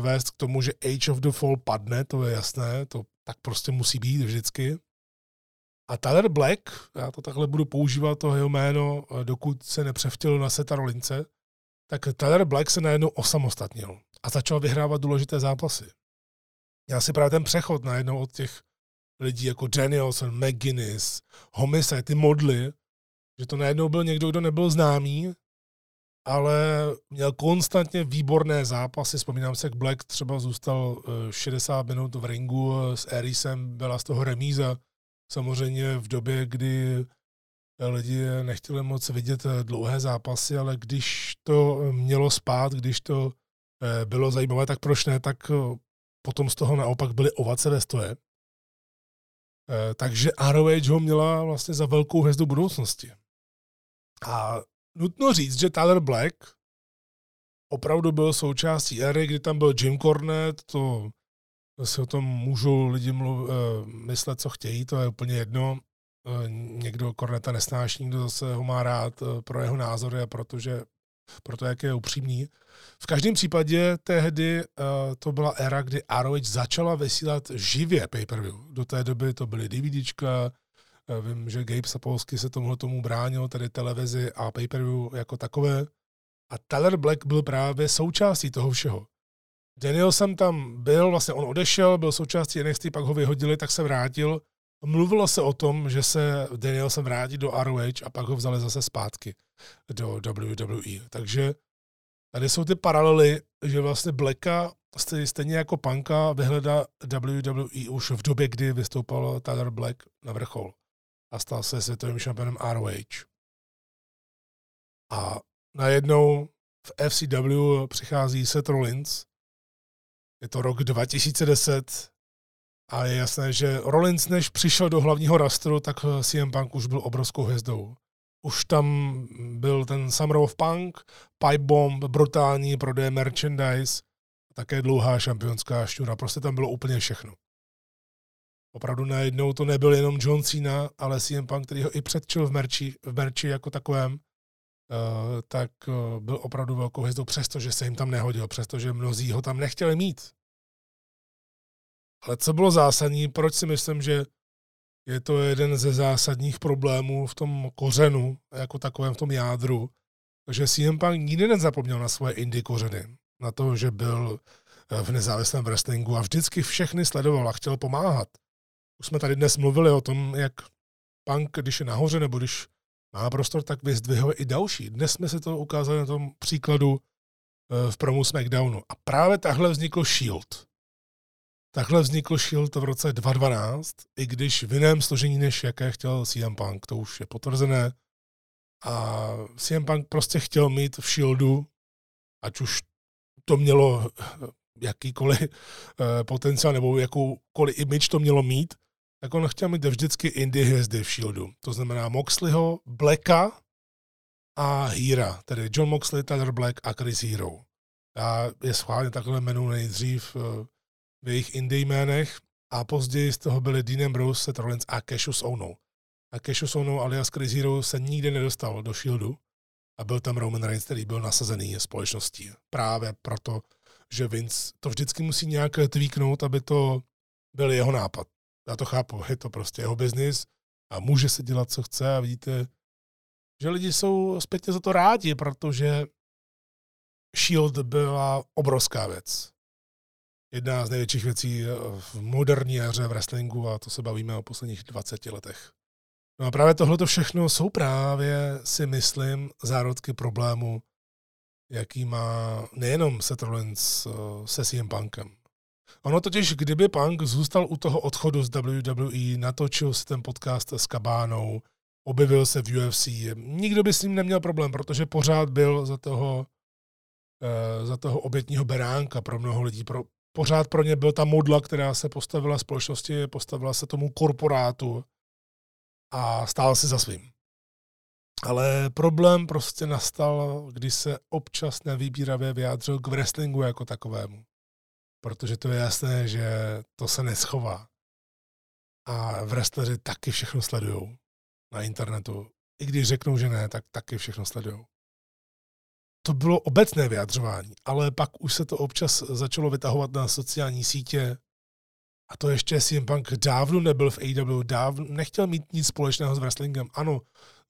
vést k tomu, že Age of the Fall padne, to je jasné, to tak prostě musí být vždycky. A Tyler Black, já to takhle budu používat, to jeho jméno, dokud se nepřevtěl na Seta Rolince, tak Tyler Black se najednou osamostatnil a začal vyhrávat důležité zápasy. Já si právě ten přechod najednou od těch lidí jako Danielson, McGuinness, Homicide, ty modly, že to najednou byl někdo, kdo nebyl známý, ale měl konstantně výborné zápasy. Vzpomínám se, jak Black třeba zůstal 60 eh, minut v ringu s Erisem, byla z toho remíza. Samozřejmě v době, kdy lidi nechtěli moc vidět eh, dlouhé zápasy, ale když to mělo spát, když to Eh, bylo zajímavé, tak proč ne, tak eh, potom z toho naopak byly ovace ve stoje. Eh, takže ROH ho měla vlastně za velkou hvězdu budoucnosti. A nutno říct, že Tyler Black opravdu byl součástí éry, kdy tam byl Jim Cornette, to si o tom můžou lidi mluv, myslet, co chtějí, to je úplně jedno. Někdo Corneta nesnáší, někdo zase ho má rád pro jeho názory a protože proto jak je upřímný. V každém případě tehdy to byla éra, kdy ROH začala vysílat živě pay-per-view. Do té doby to byly DVDčka, vím, že Gabe Sapolsky se tomuhle tomu bránil, tedy televizi a pay-per-view jako takové. A Tyler Black byl právě součástí toho všeho. Daniel jsem tam byl, vlastně on odešel, byl součástí NXT, pak ho vyhodili, tak se vrátil. Mluvilo se o tom, že se Daniel se vrátí do ROH a pak ho vzali zase zpátky do WWE. Takže tady jsou ty paralely, že vlastně Blacka stejně jako Panka vyhledá WWE už v době, kdy vystoupal Tyler Black na vrchol a stal se světovým šampionem ROH. A najednou v FCW přichází Seth Rollins. Je to rok 2010 a je jasné, že Rollins, než přišel do hlavního rastru, tak CM Punk už byl obrovskou hvězdou už tam byl ten Summer of Punk, Pipe Bomb, brutální prodej merchandise, také dlouhá šampionská šťůra. Prostě tam bylo úplně všechno. Opravdu najednou to nebyl jenom John Cena, ale CM Punk, který ho i předčil v merči, v merči jako takovém, uh, tak uh, byl opravdu velkou hvězdou, přestože se jim tam nehodil, přestože mnozí ho tam nechtěli mít. Ale co bylo zásadní, proč si myslím, že je to jeden ze zásadních problémů v tom kořenu, jako takovém v tom jádru. Takže CM Punk nikdy nezapomněl na svoje indie kořeny, na to, že byl eh, v nezávislém wrestlingu a vždycky všechny sledoval a chtěl pomáhat. Už jsme tady dnes mluvili o tom, jak Punk, když je nahoře nebo když má prostor, tak vyzdvihuje i další. Dnes jsme si to ukázali na tom příkladu eh, v promu SmackDownu. A právě takhle vznikl Shield. Takhle vznikl Shield v roce 2012, i když v jiném složení, než jaké chtěl CM Punk, to už je potvrzené. A CM Punk prostě chtěl mít v Shieldu, ať už to mělo jakýkoliv uh, potenciál nebo jakoukoliv image to mělo mít, tak on chtěl mít vždycky indie hvězdy v Shieldu. To znamená Moxleyho, Blacka a Hira, tedy John Moxley, Tyler Black a Chris Hero. Já je schválně takhle jmenu nejdřív uh, v jejich indie jménech a později z toho byli Dean Ambrose, Seth Rollins a Cassius Ono. A Cassius Ono alias Chris Hero se nikdy nedostal do Shieldu a byl tam Roman Reigns, který byl nasazený společností. Právě proto, že Vince to vždycky musí nějak tweaknout, aby to byl jeho nápad. Já to chápu, je to prostě jeho biznis a může se dělat, co chce a vidíte, že lidi jsou zpětně za to rádi, protože Shield byla obrovská věc. Jedna z největších věcí v moderní éře v wrestlingu a to se bavíme o posledních 20 letech. No a právě tohle všechno jsou právě, si myslím, zárodky problému, jaký má nejenom Seth Rollins eh, se CM Punkem. Ono totiž, kdyby Punk zůstal u toho odchodu z WWE, natočil si ten podcast s Kabánou, objevil se v UFC, nikdo by s ním neměl problém, protože pořád byl za toho, uh, za toho obětního beránka pro mnoho lidí. Pro, pořád pro ně byl ta modla, která se postavila společnosti, postavila se tomu korporátu a stál si za svým. Ale problém prostě nastal, když se občas nevýbíravě vyjádřil k wrestlingu jako takovému. Protože to je jasné, že to se neschová. A wrestleri taky všechno sledují na internetu. I když řeknou, že ne, tak taky všechno sledují. To bylo obecné vyjadřování, ale pak už se to občas začalo vytahovat na sociální sítě, a to ještě CM Punk dávno nebyl v AEW, dávno, nechtěl mít nic společného s wrestlingem. Ano,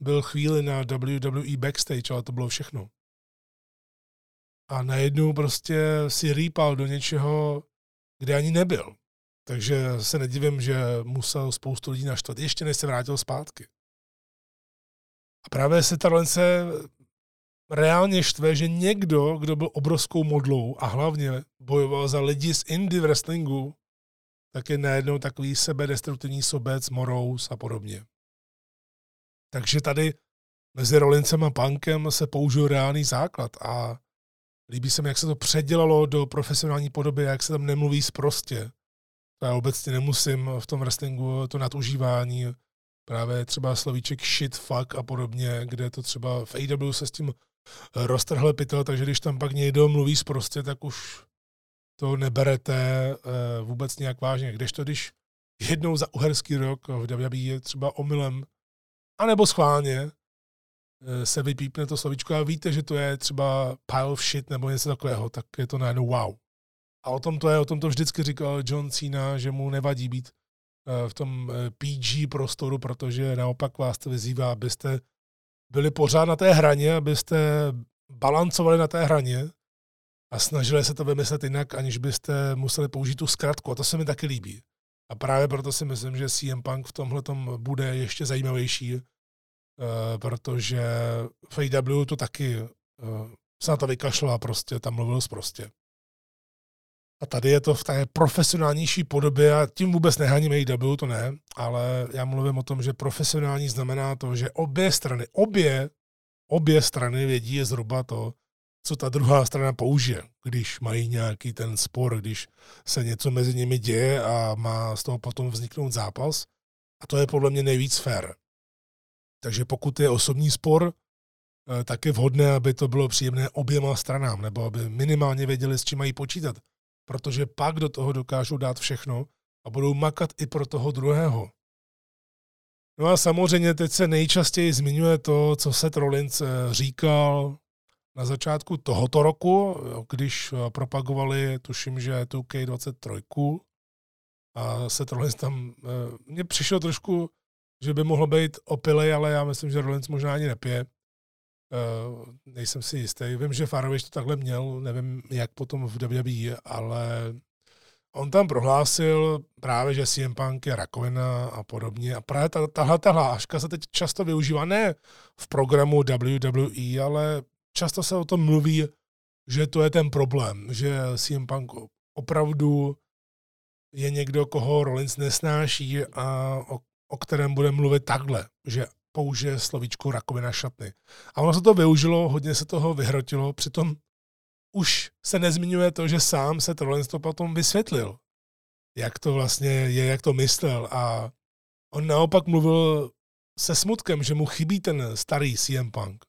byl chvíli na WWE backstage, ale to bylo všechno. A najednou prostě si rýpal do něčeho, kde ani nebyl. Takže se nedivím, že musel spoustu lidí naštvat, ještě než se vrátil zpátky. A právě se ta se reálně štve, že někdo, kdo byl obrovskou modlou a hlavně bojoval za lidi z indie wrestlingu, tak je najednou takový sebedestruktivní sobec, morous a podobně. Takže tady mezi Rollincem a Punkem se použil reálný základ a líbí se mi, jak se to předělalo do profesionální podoby, jak se tam nemluví zprostě. Já obecně nemusím v tom wrestlingu to nadužívání, právě třeba slovíček shit, fuck a podobně, kde to třeba v AW se s tím roztrhle pytel, takže když tam pak někdo mluví zprostě, tak už to neberete uh, vůbec nějak vážně. Když to, když jednou za uherský rok v WWE je třeba omylem, anebo schválně, se vypípne to slovíčko a víte, že to je třeba pile of shit nebo něco takového, tak je to najednou wow. A o tom to je, o tom to vždycky říkal John Cena, že mu nevadí být uh, v tom PG prostoru, protože naopak vás to vyzývá, abyste byli pořád na té hraně, abyste balancovali na té hraně, a snažili se to vymyslet jinak, aniž byste museli použít tu zkratku. A to se mi taky líbí. A právě proto si myslím, že CM Punk v tomhle bude ještě zajímavější, protože v AW to taky uh, se na to vykašlo a prostě tam mluvil prostě. A tady je to v té profesionálnější podobě a tím vůbec nehaním AW, to ne, ale já mluvím o tom, že profesionální znamená to, že obě strany, obě, obě strany vědí zhruba to, co ta druhá strana použije, když mají nějaký ten spor, když se něco mezi nimi děje a má z toho potom vzniknout zápas. A to je podle mě nejvíc fair. Takže pokud je osobní spor, eh, tak je vhodné, aby to bylo příjemné oběma stranám, nebo aby minimálně věděli, s čím mají počítat. Protože pak do toho dokážou dát všechno a budou makat i pro toho druhého. No a samozřejmě teď se nejčastěji zmiňuje to, co se Rollins eh, říkal na začátku tohoto roku, když eh, propagovali, tuším, že 2K23, a se Rollins tam, mně přišlo trošku, že by mohl být opilej, ale já myslím, že Rollins možná ani nepije. Uh, nejsem si jistý. Vím, že Farovič to takhle měl, nevím, jak potom v WWE, ale on tam prohlásil právě, že CM Punk je rakovina a podobně. A právě tahle ta hláška se teď často využívá ne v programu WWE, ale často se o tom mluví, že to je ten problém, že CM Punk opravdu je někdo, koho Rollins nesnáší a o, o kterém bude mluvit takhle, že použije slovíčku rakovina šatny. A ono se to využilo, hodně se toho vyhrotilo, přitom už se nezmiňuje to, že sám se Rollins to potom vysvětlil, jak to vlastně je, jak to myslel a on naopak mluvil se smutkem, že mu chybí ten starý CM Punk.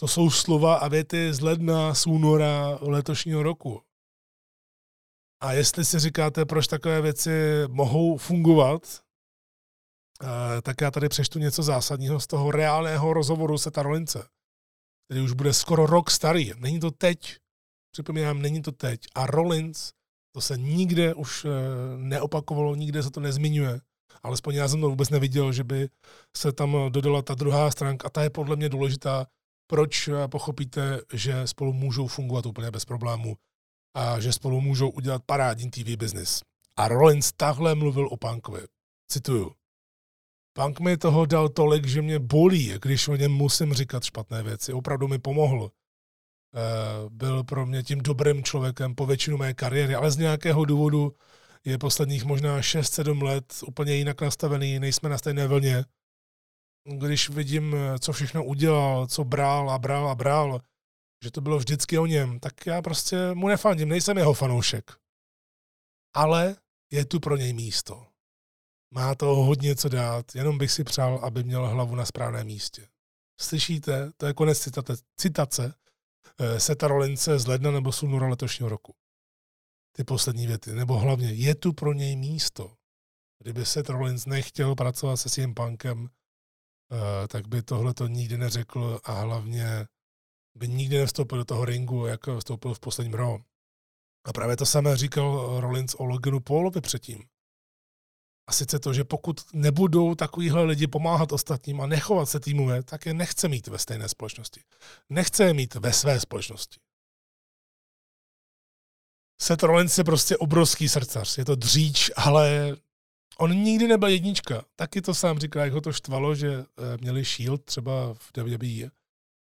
To jsou slova a věty z ledna, z února letošního roku. A jestli si říkáte, proč takové věci mohou fungovat, tak já tady přečtu něco zásadního z toho reálného rozhovoru se Rolince, který už bude skoro rok starý. Není to teď, připomínám, není to teď. A Rollins, to se nikde už eh, neopakovalo, nikde se to nezmiňuje. Alespoň já jsem to vůbec neviděl, že by se tam dodala ta druhá stránka. A ta je podle mě důležitá, proč eh, pochopíte, že spolu můžou fungovat úplně bez problémů a že spolu můžou udělat parádní TV business. A Rollins takhle mluvil o Punkovi. Cituju. Punk mi toho dal tolik, že mě bolí, když o něm musím říkat špatné věci. Opravdu mi pomohl. Eh, byl pro mě tím dobrým člověkem po většinu mé kariéry, ale z nějakého důvodu je posledních možná 6-7 let úplně jinak nastavený, nejsme na stejné vlně. Když vidím, co všechno udělal, co bral a bral a bral, že to bylo vždycky o něm, tak já prostě mu nefandím, nejsem jeho fanoušek. Ale je tu pro něj místo. Má to hodně co dát, jenom bych si přál, aby měl hlavu na správném místě. Slyšíte? To je konec citate, citace eh, Seta Rolince z ledna nebo z února letošního roku. Ty poslední věty. Nebo hlavně, je tu pro něj místo. Kdyby Seth Rollins nechtěl pracovat se svým Punkem, eh, tak by tohle to nikdy neřekl a hlavně by nikdy nevstoupil do toho ringu, jak vstoupil v posledním Raw. A právě to samé říkal Rollins o Loganu Paulovi předtím. A sice to, že pokud nebudou takovýhle lidi pomáhat ostatním a nechovat se týmově, tak je nechce mít ve stejné společnosti. Nechce je mít ve své společnosti. Seth Rollins je prostě obrovský srdcař. Je to dříč, ale on nikdy nebyl jednička. Taky to sám říkal, jak ho to štvalo, že eh, měli Shield třeba v WWE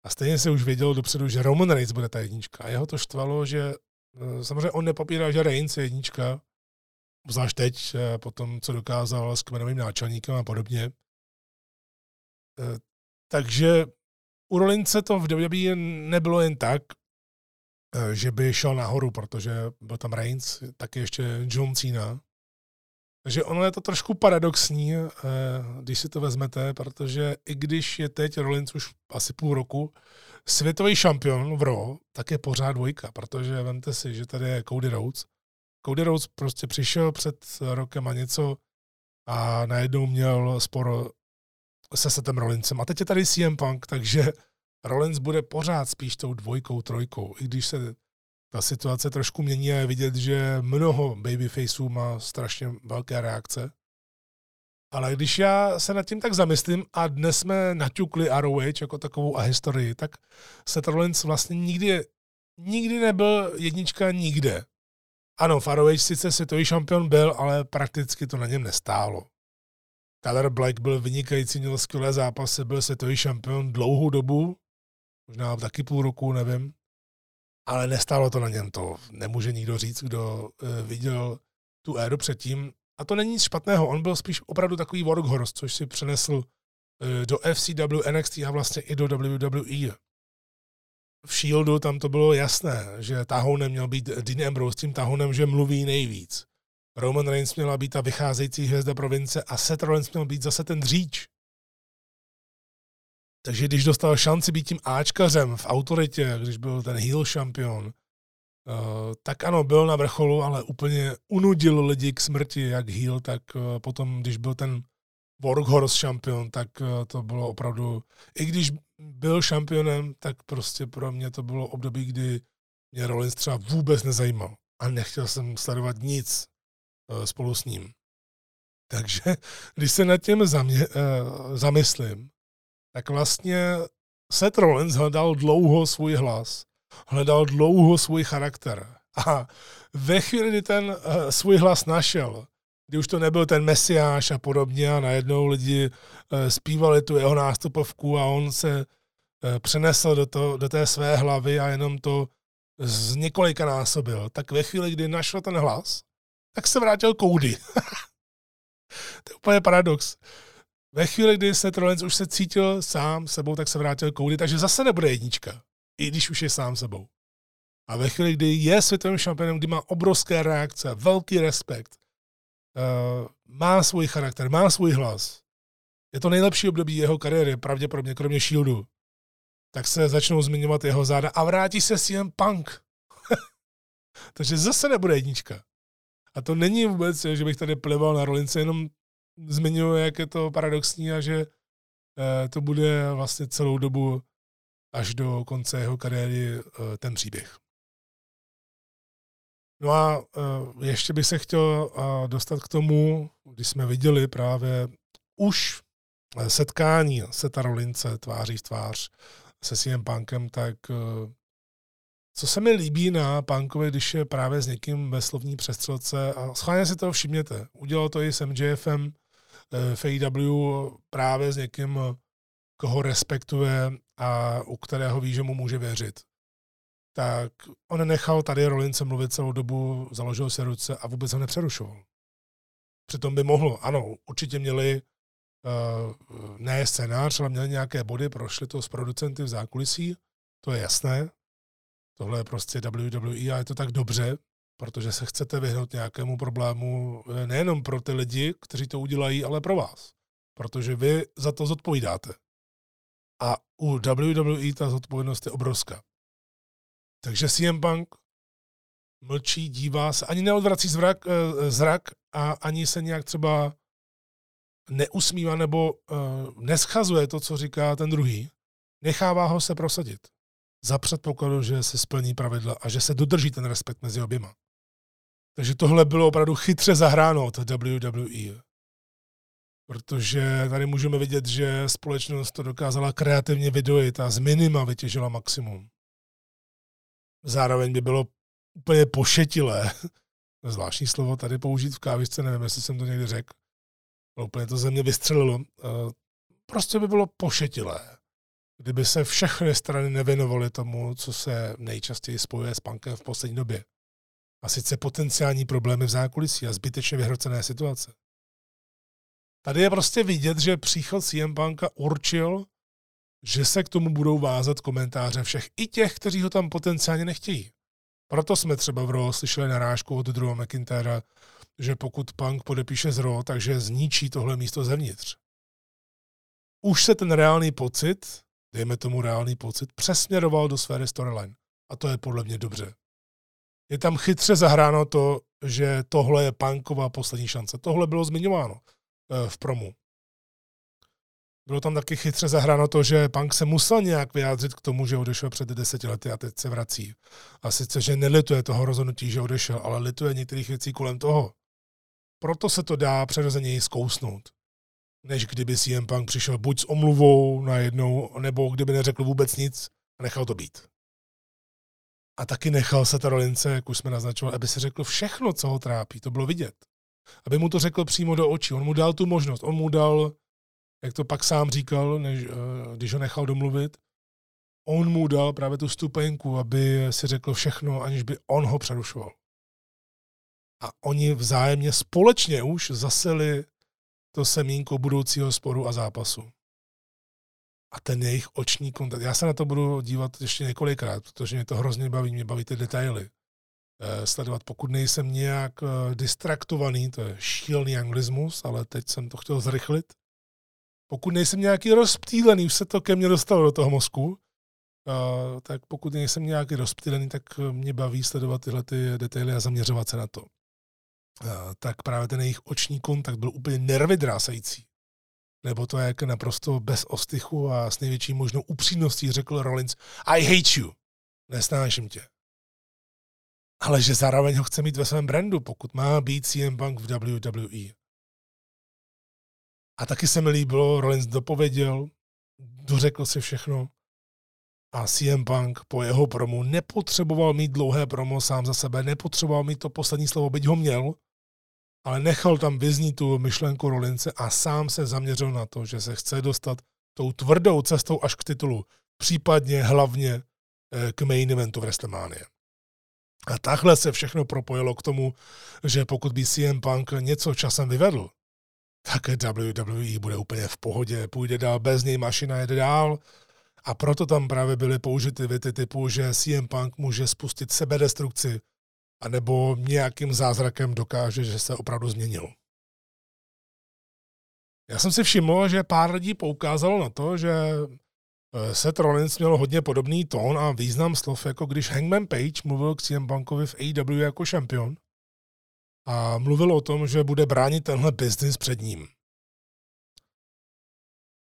a stejně se už vědělo dopředu, že Roman Reigns bude ta jednička. A jeho to štvalo, že eh, samozřejmě on nepopírá, že Reigns je jednička, zvlášť teď, eh, po tom, co dokázal s kmenovým náčelníkem a podobně. Eh, takže u Rolince to v WWE nebylo jen tak, že by šel nahoru, protože byl tam Reigns, taky ještě John Cena, takže ono je to trošku paradoxní, eh, když si to vezmete, protože i když je teď Rollins už asi půl roku světový šampion v Raw, tak je pořád dvojka, protože vemte si, že tady je Cody Rhodes. Cody Rhodes prostě přišel před rokem a něco a najednou měl sporo se Setem Rollinsem. A teď je tady CM Punk, takže Rollins bude pořád spíš tou dvojkou, trojkou, i když se ta situace trošku mění a je vidět, že mnoho babyfaceů má strašně velké reakce. Ale když já se nad tím tak zamyslím a dnes jsme naťukli ROH jako takovou a historii, tak Seth Rollins vlastně nikdy, nikdy nebyl jednička nikde. Ano, ROH sice světový šampion byl, ale prakticky to na něm nestálo. Tyler Black byl vynikající, měl skvělé zápasy, byl světový šampion dlouhou dobu, možná taky půl roku, nevím ale nestálo to na něm. To nemůže nikdo říct, kdo eh, viděl tu éru předtím. A to není nic špatného, on byl spíš opravdu takový workhorse, což si přenesl eh, do FCW, NXT a vlastně i do WWE. V Shieldu tam to bylo jasné, že tahounem měl být Dean Ambrose, tím tahounem, že mluví nejvíc. Roman Reigns měla být ta vycházející hvězda province a Seth Rollins měl být zase ten dříč. Takže když dostal šanci být tím Ačkařem v autoritě, když byl ten heel šampion, Uh, tak ano, byl na vrcholu, ale úplně unudil lidi k smrti, jak heel, tak uh, potom, když byl ten Workhorse šampion, tak uh, to bylo opravdu, i když byl šampionem, tak prostě pro mě to bylo období, kdy mě Rollins třeba vůbec nezajímal a nechtěl jsem sledovat nic spolu s ním. Takže když se nad tím zamě, zamyslím, tak vlastně Seth Rollins hledal dlouho svůj hlas, hledal dlouho svůj charakter. A ve chvíli, kdy ten svůj hlas našel, kdy už to nebyl ten mesiáš a podobně a najednou lidi uh, zpívali tu jeho nástupovku a on se uh, přenesl do, to, do té své hlavy a jenom to z několika násobil. Tak ve chvíli, kdy našel ten hlas, tak se vrátil Cody. to je úplně paradox. Ve chvíli, kdy se Rollins už se cítil sám sebou, tak se vrátil Cody, takže zase nebude jednička. I když už je sám sebou. A ve chvíli, kdy je světovým šampionem, kdy má obrovské reakce, velký respekt, má svůj charakter, má svůj hlas, je to nejlepší období jeho kariéry, pravděpodobně kromě Shieldu, tak se začnou zmiňovat jeho záda a vrátí se CM Punk. Takže zase nebude jednička. A to není vůbec, že bych tady plival na rolince, jenom zmiňuji, jak je to paradoxní a že eh, to bude vlastně celou dobu až do konce jeho kariéry eh, ten příběh. No a uh, ještě bych se chtěl uh, dostat k tomu, když jsme viděli právě už setkání Seta Rolince tváří v tvář se CM Punkem, tak co se mi líbí na Punkovi, když je právě s někým ve slovní přestřelce, a schválně si to všimněte, udělal to i s MJFem v AEW právě s někým, koho respektuje a u kterého ví, že mu může věřit tak on nechal tady Rolince mluvit celou dobu, založil se ruce a vůbec ho nepřerušoval. Přitom by mohlo, ano, určitě měli uh, ne scénář, ale měli nějaké body, prošli to s producenty v zákulisí, to je jasné. Tohle je prostě WWE a je to tak dobře, protože se chcete vyhnout nějakému problému eh, nejenom pro ty lidi, kteří to udělají, ale pro vás. Protože vy za to zodpovídáte. A u WWE ta zodpovědnost je obrovská. Takže CM Punk mlčí, dívá se, ani neodvrací zrak, eh, zrak a ani se nějak třeba neusmívá nebo uh, neschazuje to, co říká ten druhý. Nechává ho se prosadit. Za předpokladu, že se splní pravidla a že se dodrží ten respekt mezi oběma. Takže tohle bylo opravdu chytře zahráno od WWE. Protože tady můžeme vidět, že společnost to dokázala kreativně vydojit a z minima vytěžila maximum zároveň by bylo úplně pošetilé, zvláštní slovo tady použít v kávičce, nevím, jestli jsem to někdy řekl, ale úplně to ze mě vystřelilo. Eh, prostě by bylo pošetilé, kdyby se všechny strany nevěnovaly tomu, co se nejčastěji spojuje s punkem v poslední době. A sice potenciální problémy v zákulisí a zbytečně vyhrocené situace. Tady je prostě vidět, že příchod CM Punka určil že se k tomu budou vázat komentáře všech, i těch, kteří ho tam potenciálně nechtějí. Proto jsme třeba v Raw slyšeli narážku od Drew McIntyra, že pokud Punk podepíše z Raw, takže zničí tohle místo zevnitř. Už se ten reálný pocit, dejme tomu reálný pocit, přesměroval do sféry storyline. A to je podle mě dobře. Je tam chytře zahráno to, že tohle je Punkova poslední šance. Tohle bylo zmiňováno eh, v promu. Bylo tam taky chytře zahráno to, že Punk se musel nějak vyjádřit k tomu, že odešel před deseti lety a teď se vrací. A sice, že nelituje toho rozhodnutí, že odešel, ale lituje některých věcí kolem toho. Proto se to dá přirozeněji zkousnout. Než kdyby CM Punk přišel buď s omluvou najednou, nebo kdyby neřekl vůbec nic a nechal to být. A taky nechal se ta rolince, jak už jsme naznačovali, aby se řekl všechno, co ho trápí. To bylo vidět. Aby mu to řekl přímo do očí. On mu dal tu možnost. On mu dal jak to pak sám říkal, než, eh, když ho nechal domluvit, on mu dal právě tu stupenku, aby si řekl všechno, aniž by on ho přerušoval. A oni vzájemně společně už zaseli to semínko budoucího sporu a zápasu. A ten jejich oční kontakt. Já se na to budu dívat ještě několikrát, protože mě to hrozně baví, mě baví ty detaily. Eh, sledovat, pokud nejsem nějak eh, distraktovaný, to je šílený anglismus, ale teď jsem to chtěl zrychlit, pokud nejsem nějaký rozptýlený, už se to ke mně dostalo do toho mozku, uh, tak pokud nejsem nějaký rozptýlený, tak mě baví sledovat tyhle ty detaily a zaměřovat se na to. Uh, tak právě ten jejich oční kontakt byl úplně nervy drásající. Nebo to, jak naprosto bez ostychu a s největší možnou upřímností řekl Rollins, I hate you, nesnáším tě. Ale že zároveň ho chce mít ve svém brandu, pokud má být CM Punk v WWE. A taky se mi líbilo, Rollins dopověděl, dořekl si všechno a CM Punk po jeho promu nepotřeboval mít dlouhé promo sám za sebe, nepotřeboval mít to poslední slovo, byť ho měl, ale nechal tam vyznít tu myšlenku Rollince a sám se zaměřil na to, že se chce dostat tou tvrdou cestou až k titulu, případně hlavně eh, k main eventu v WrestleMania. A takhle se všechno propojilo k tomu, že pokud by CM Punk něco časem vyvedl, tak WWE bude úplně v pohodě, půjde dál bez něj, mašina jede dál A proto tam právě byly použity věty typu, že CM Punk může spustit sebedestrukci, anebo nějakým zázrakem dokáže, že se opravdu změnil. Já jsem si všiml, že pár lidí poukázalo na to, že eh, Seth Rollins měl hodně podobný tón a význam slov, jako když Hangman Page mluvil k CM Punkovi v AEW jako šampion a mluvil o tom, že bude bránit tenhle biznis před ním.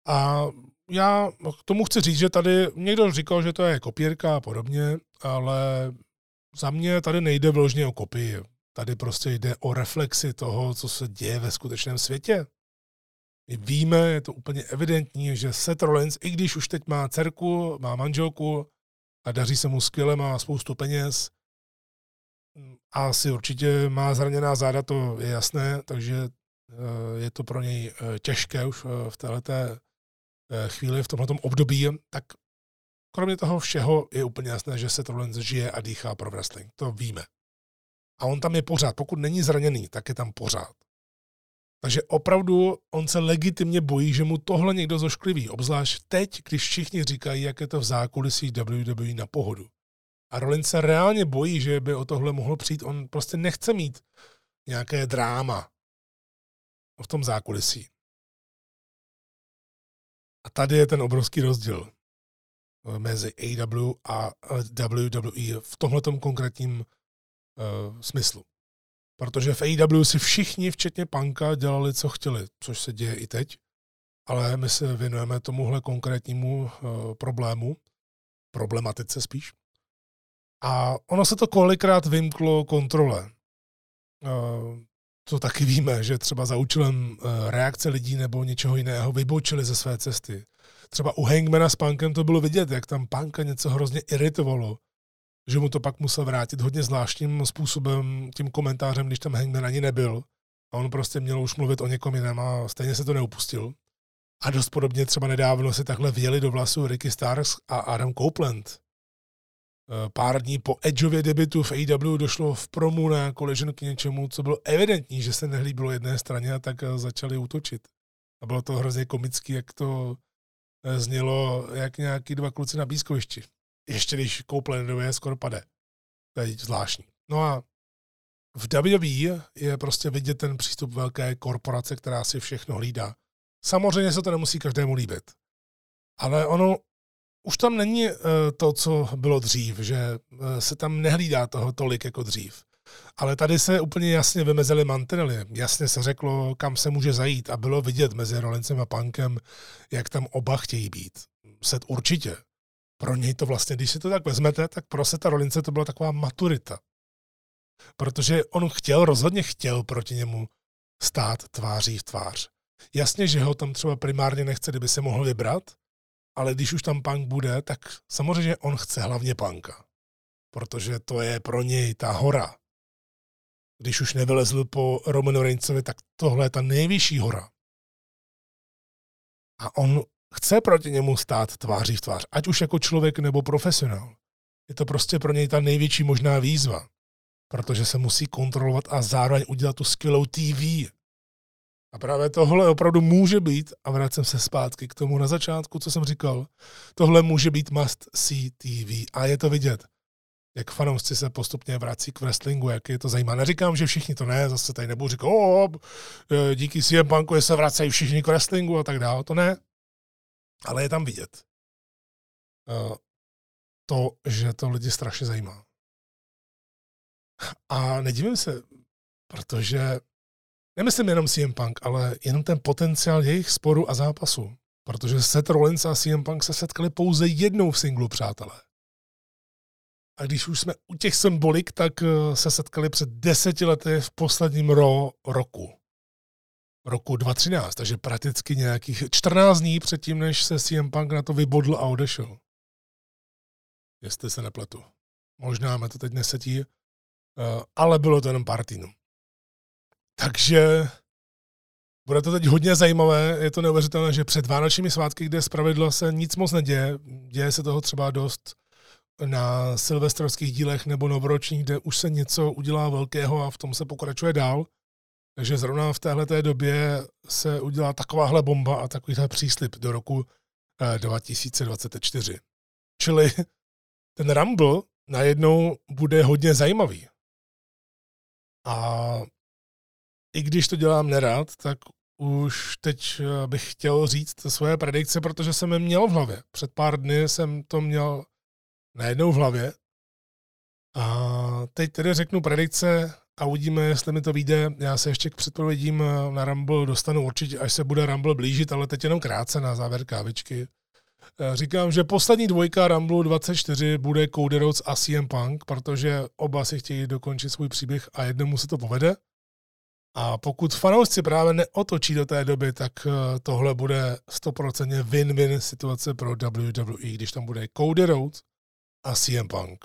A já k tomu chci říct, že tady někdo říkal, že to je kopírka a podobně, ale za mě tady nejde vložně o kopii. Tady prostě jde o reflexi toho, co se děje ve skutečném světě. My víme, je to úplně evidentní, že Seth Rollins, i když už teď má dcerku, má manželku a daří se mu skvěle, má spoustu peněz, asi určitě má zraněná záda, to je jasné, takže eh, je to pro něj eh, těžké už eh, v této chvíli, v tomto období, tak kromě toho všeho je úplně jasné, že se Rollins žije a dýchá pro wrestling. To víme. A on tam je pořád. Pokud není zraněný, tak je tam pořád. Takže opravdu on se legitimně bojí, že mu tohle někdo zoškliví. Obzvlášť teď, když všichni říkají, jak je to v zákulisí WWE na pohodu. A Rollins se reálně bojí, že by o tohle mohlo přijít. On prostě nechce mít nějaké dráma v tom zákulisí. A tady je ten obrovský rozdíl mezi AW a WWE v tomto konkrétním uh, smyslu. Protože v AW si všichni, včetně Panka, dělali, co chtěli, což se děje i teď. Ale my se věnujeme tomuhle konkrétnímu uh, problému, problematice spíš. A ono se to kolikrát vymklo kontrole. Uh, to taky víme, že třeba za účelem uh, reakce lidí nebo něčeho jiného vybočili ze své cesty. Třeba u Hangmana s Punkem to bylo vidět, jak tam Punka něco hrozně iritovalo že mu to pak musel vrátit hodně zvláštním způsobem, tím komentářem, když tam Hangman ani nebyl. A on prostě měl už mluvit o někom jiném a stejně se to neupustil. A dost podobně třeba nedávno si takhle věli do vlasu Ricky Stars a Adam Copeland. Eh, pár dní po Edgeově debitu v AEW došlo v promu na Collision k něčemu, co bylo evidentní, že se nehlíbilo jedné straně a tak eh, začali útočit. A bylo to hrozně komický, jak to eh, znělo jak nějaký dva kluci na pískovišti ještě když Copelandové skoro pade. To je zvláštní. No a v WWE je prostě vidět ten přístup velké korporace, která si všechno hlídá. Samozřejmě se to nemusí každému líbit. Ale ono už tam není uh, to, co bylo dřív, že uh, se tam nehlídá toho tolik jako dřív. Ale tady se úplně jasně vymezily mantinely. Jasně se řeklo, kam se může zajít a bylo vidět mezi Rollincem a Punkem, jak tam oba chtějí být. Set určitě pro něj to vlastně, když si to tak vezmete, tak pro Seta Rolince to byla taková maturita. Protože on chtěl, rozhodně chtěl proti němu stát tváří v tvář. Jasně, že ho tam třeba primárně nechce, kdyby se mohl vybrat, ale když už tam punk bude, tak samozřejmě on chce hlavně punka. Protože to je pro něj ta hora. Když už nevylezl po Romanu Reignsovi, tak tohle je ta nejvyšší hora. A on chce proti němu stát tváří v tvář, ať už jako člověk nebo profesionál. Je to prostě pro něj ta největší možná výzva, protože se musí kontrolovat a zároveň udělat tu skvělou TV. A právě tohle opravdu může být, a vracím se zpátky k tomu na začátku, co jsem říkal, tohle může být must see TV a je to vidět, jak fanoušci se postupně vrací k wrestlingu, jak je to zajímá. Neříkám, že všichni to ne, zase tady nebudu říkat, o, díky CM Punku se vracejí všichni k wrestlingu a tak dále, to ne ale je tam vidět uh, to, že to lidi strašně zajímá. A nedivím se, protože nemyslím jenom CM Punk, ale jenom ten potenciál jejich sporu a zápasu. Protože Seth Rollins a CM Punk se setkali pouze jednou v singlu, přátelé. A když už jsme u těch symbolik, tak eh, se setkali před deseti lety v posledním ro roku roku 2013, takže prakticky nějakých 14 dní předtím, než se CM Punk na to vybodl a odešel. Jestli se nepletu. Možná mě to teď nesetí, eh, ale bylo to jenom pár týdnů. Takže bude to teď hodně zajímavé, je to neuvěřitelné, že před Vánočními svátky, kde zpravidla se nic moc neděje, děje se toho třeba dost na silvestrovských dílech nebo novoročních, kde už se něco udělá velkého a v tom se pokračuje dál, takže zrovna v téhle době se udělá takováhle bomba a takovýhle příslip do roku 2024. Čili ten Rumble najednou bude hodně zajímavý. A i když to dělám nerad, tak už teď eh, bych chtěl říct svoje predikce, protože jsem je měl v hlavě. Před pár dny jsem to měl najednou v hlavě. A teď tedy řeknu predikce a uvidíme, jestli mi to vyjde. Já se ještě k předpovědím eh, na Rumble dostanu určitě, až se bude Rumble blížit, ale teď jenom krátce na závěr kávičky. Eh, říkám, že poslední dvojka Rumble 24 bude Cody Rhodes a CM Punk, protože oba si chtějí dokončit svůj příběh a jednomu se to povede. A pokud fanoušci právě neotočí do té doby, tak eh, tohle bude 100% win-win situace pro WWE, když tam bude Cody Rhodes a CM Punk.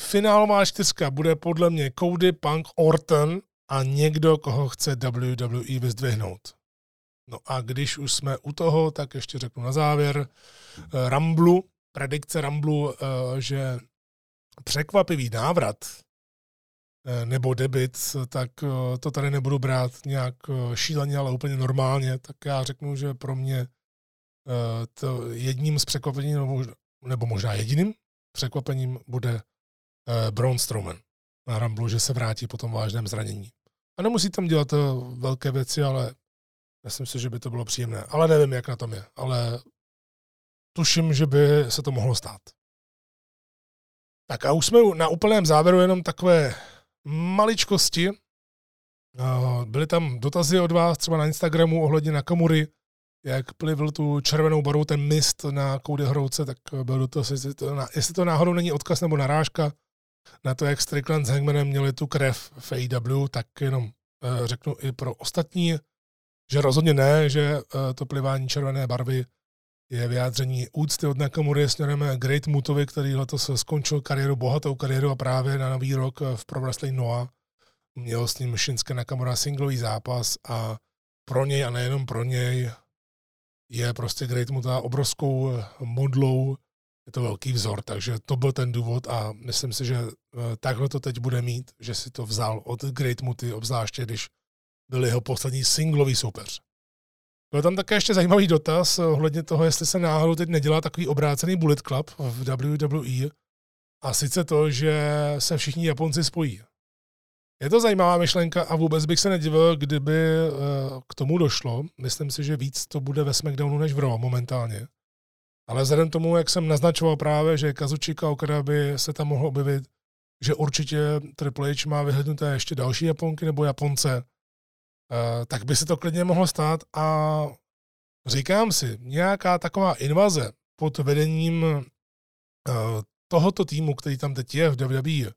Finálová čtyřka bude podle mě Cody, Punk, Orton a někdo, koho chce WWE vyzdvihnout. No a když už jsme u toho, tak ještě řeknu na závěr eh, Ramblu, predikce Ramblu, eh, že překvapivý návrat nebo debit, tak to tady nebudu brát nějak šíleně, ale úplně normálně, tak já řeknu, že pro mě to jedním z překvapení, nebo možná jediným překvapením bude Braun Strowman na Ramblu, že se vrátí po tom vážném zranění. A nemusí tam dělat velké věci, ale Myslím si, že by to bylo příjemné, ale nevím, jak na tom je. Ale tuším, že by se to mohlo stát. Tak a už jsme na úplném závěru jenom takové maličkosti. Byly tam dotazy od vás třeba na Instagramu ohledně Nakamury, jak plivl tu červenou barvu ten mist na koudy hrouce, tak byl dotaz, jestli to, jestli to náhodou není odkaz nebo narážka na to, jak Strickland s Hangmanem měli tu krev v AEW, tak jenom eh, řeknu i pro ostatní že rozhodně ne, že eh, to plivání červené barvy je vyjádření úcty od Nakamury směrem Great Mutovi, který letos skončil kariéru, bohatou kariéru a právě na nový rok v Pro Wrestling měl s ním Shinsuke Nakamura singlový zápas a pro něj a nejenom pro něj je prostě Great Muta obrovskou modlou, je to velký vzor, takže to byl ten důvod a myslím si, že eh, takhle to teď bude mít, že si to vzal od Great Muty, obzvláště když byl jeho poslední singlový soupeř. Byl tam také ještě zajímavý dotaz ohledně toho, jestli se náhodou teď nedělá takový obrácený Bullet Club v WWE, a sice to, že se všichni Japonci spojí. Je to zajímavá myšlenka a vůbec bych se nedivil, kdyby eh, k tomu došlo. Myslím si, že víc to bude ve SmackDownu než v Raw momentálně. Ale vzhledem tomu, jak jsem naznačoval právě, že Kazuchika Okada by se tam mohlo objevit, že určitě Triple H má vyhlednuté ještě další Japonky nebo Japonce, tak by se to klidně mohlo stát a říkám si, nějaká taková invaze pod vedením eh, tohoto týmu, který tam teď je v WWE,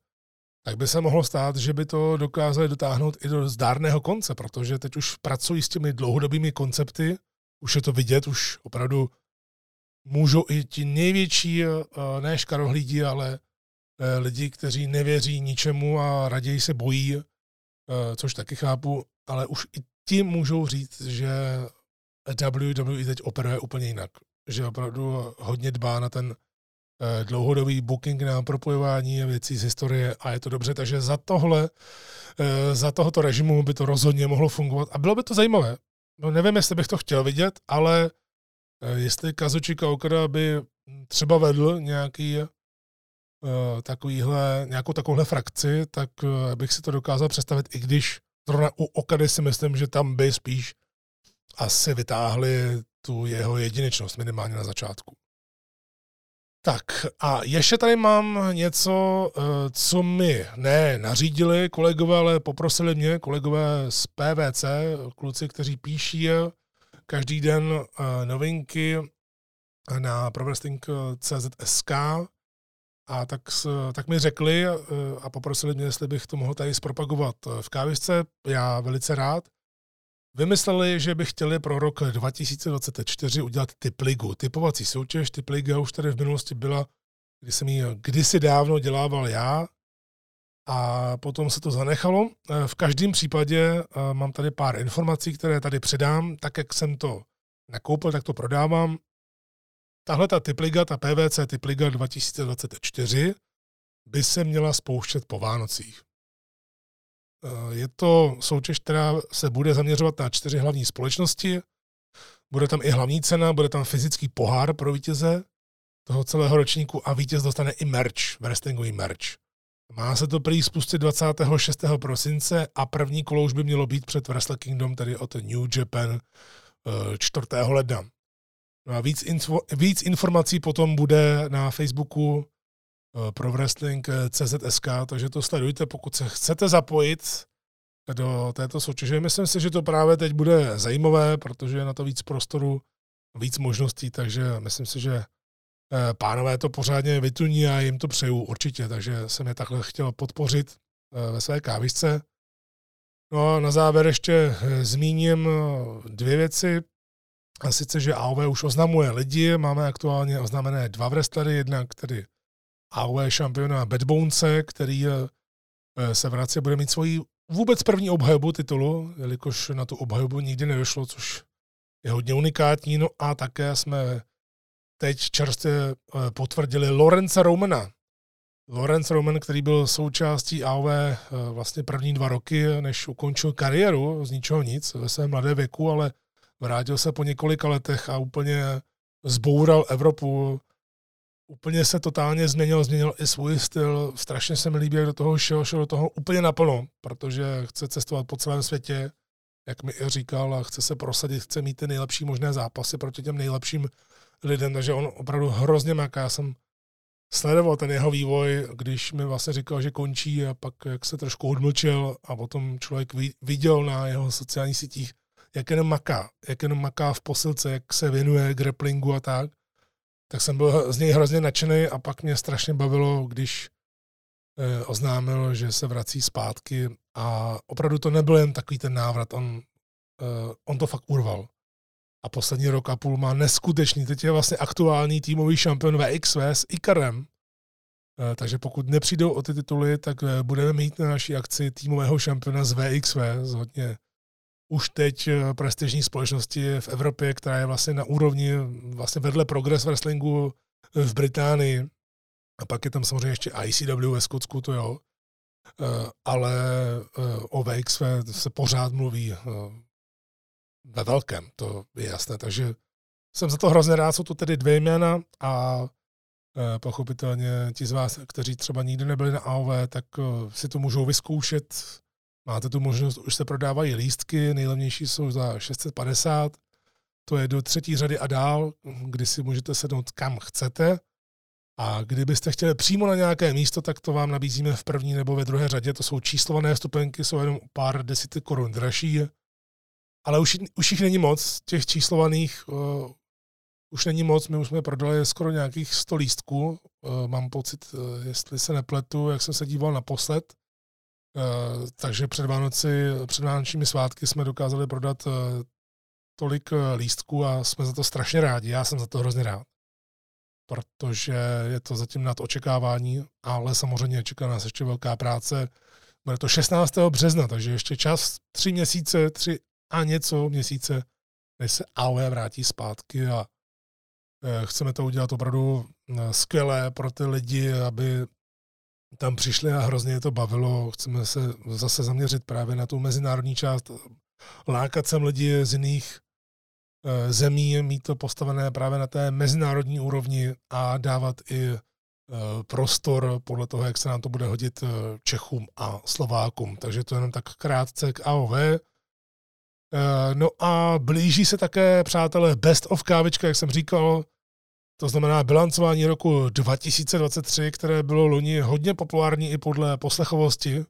tak by se mohlo stát, že by to dokázali dotáhnout i do zdárného konce, protože teď už pracují s těmi dlouhodobými koncepty, už je to vidět, už opravdu můžou i ti největší, eh, ne škarohlídi, ale lidi, kteří nevěří ničemu a raději se bojí, což taky chápu, ale už i ti můžou říct, že WWE teď operuje úplně jinak. Že opravdu hodně dbá na ten eh, dlouhodobý booking na propojování věcí z historie a je to dobře, takže za tohle, eh, za tohoto režimu by to rozhodně mohlo fungovat a bylo by to zajímavé. No nevím, jestli bych to chtěl vidět, ale eh, jestli Kazuchika Okada by třeba vedl nějaký takovýhle, nějakou takovouhle frakci, tak bych si to dokázal představit, i když Zrovna u Okady si myslím, že tam by spíš asi vytáhli tu jeho jedinečnost minimálně na začátku. Tak a ještě tady mám něco, eh, co mi ne nařídili kolegové, ale poprosili mě kolegové z PVC, kluci, kteří píší každý den eh, novinky na ProWrestling.cz.sk a tak, tak mi řekli eh, a poprosili mě, jestli bych to mohl tady zpropagovat v kávisce. Já velice rád. Vymysleli, že by chtěli pro rok 2024 udělat typ ligu. Typovací soutěž, typ liga už tady v minulosti byla, kdy jsem ji kdysi dávno dělával já a potom se to zanechalo. Eh, v každém případě eh, mám tady pár informací, které tady předám, tak jak jsem to nakoupil, tak to prodávám tahle ta Typliga, ta PVC Typliga 2024, by se měla spouštět po Vánocích. Eh, je to soutěž, která se bude zaměřovat na čtyři hlavní společnosti. Bude tam i hlavní cena, bude tam fyzický pohár pro vítěze toho celého ročníku a vítěz dostane i merch, wrestlingový merch. Má se to prý spustit 26. prosince a první kolo už by mělo být před Wrestle Kingdom, tedy od New Japan 4. Eh, ledna. No a víc, info, víc informací potom bude na Facebooku eh, pro wrestling eh, CZSK, takže to sledujte, pokud se chcete zapojit do této soutěže. Myslím si, že to právě teď bude zajímavé, protože je na to víc prostoru, víc možností, takže myslím si, že Eh, pánové to pořádně vytuní a jim to přeju určitě, takže jsem je takhle chtěl podpořit ve své kávisce. No a na závěr ještě zmíním dvě věci. A sice, že AOV už oznamuje lidi, máme aktuálně oznámené dva wrestlery, jednak tedy AOV šampiona Bad Bonese, který se vrací a bude mít svoji vůbec první obhajobu titulu, jelikož na tu obhajobu nikdy nedošlo, což je hodně unikátní. No a také jsme teď čerstvě eh, potvrdili Lorence Romana. Lorenz Roman, který byl součástí AOV eh, vlastně první dva roky, než ukončil kariéru z ničeho nic ve svém mladé věku, ale vrátil se po několika letech a úplně zboural Evropu. Úplně se totálně změnil, změnil i svůj styl. Strašně se mi líbí, jak do toho šel, šel do toho úplně naplno, protože chce cestovat po celém světě, jak mi i říkal, a chce se prosadit, chce mít ty nejlepší možné zápasy proti těm nejlepším lidem, takže on opravdu hrozně maká. Já jsem sledoval ten jeho vývoj, když mi vlastně říkal, že končí a pak jak se trošku odmlčel a potom člověk viděl na jeho sociálních sítích, jak jenom maká, jak jenom maká v posilce, jak se věnuje grapplingu a tak, tak jsem byl z něj hrozně nadšený a pak mě strašně bavilo, když eh, oznámil, že se vrací zpátky a opravdu to nebyl jen takový ten návrat, on, eh, on to fakt urval. A poslední rok a půl má neskutečný, teď je vlastně aktuální týmový šampion VXV s Ikarem, eh, takže pokud nepřijdou o ty tituly, tak budeme mít na naší akci týmového šampiona z VXV, z hodně už teď eh, prestižní společnosti v Evropě, která je vlastně na úrovni vlastně vedle Progress Wrestlingu v Británii. A pak je tam samozřejmě ještě ICW ve Skotsku, to jo. Ale o VXV se pořád mluví ve velkém, to je jasné. Takže jsem za to hrozně rád, jsou to tedy dvě jména a pochopitelně ti z vás, kteří třeba nikdy nebyli na AOV, tak si to můžou vyzkoušet. Máte tu možnost, už se prodávají lístky, nejlevnější jsou za 650, to je do třetí řady a dál, kdy si můžete sednout kam chcete. A kdybyste chtěli přímo na nějaké místo, tak to vám nabízíme v první nebo ve druhé řadě. To jsou číslované stupenky, jsou jenom pár desítek korun dražší. Ale už, už jich není moc, těch číslovaných uh, už není moc, my už jsme prodali skoro nějakých 100 lístků, uh, mám pocit, uh, jestli se nepletu, jak jsem se díval naposled, takže před Vánoci, před Vánočními svátky jsme dokázali prodat uh, tolik uh, lístků a jsme za to strašně rádi, já jsem za to hrozně rád protože je to zatím nad očekávání, ale samozřejmě čeká nás ještě velká práce. Bude to 16. března, takže ještě čas, tři měsíce, tři a něco měsíce, než se AOE vrátí zpátky a chceme to udělat opravdu e, skvělé pro ty lidi, aby tam přišli a hrozně je to bavilo. Chceme se zase zaměřit právě na tu mezinárodní část, lákat sem lidi z jiných e, zemí, mít to postavené právě na té mezinárodní úrovni a dávat i prostor podle toho, jak se nám to bude hodit Čechům a Slovákům. Takže to jenom tak krátce k AOV. Eh, no a blíží se také, přátelé, Best of kávička, jak jsem říkal, to znamená bilancování roku 2023, které bylo loni hodně populární i podle poslechovosti.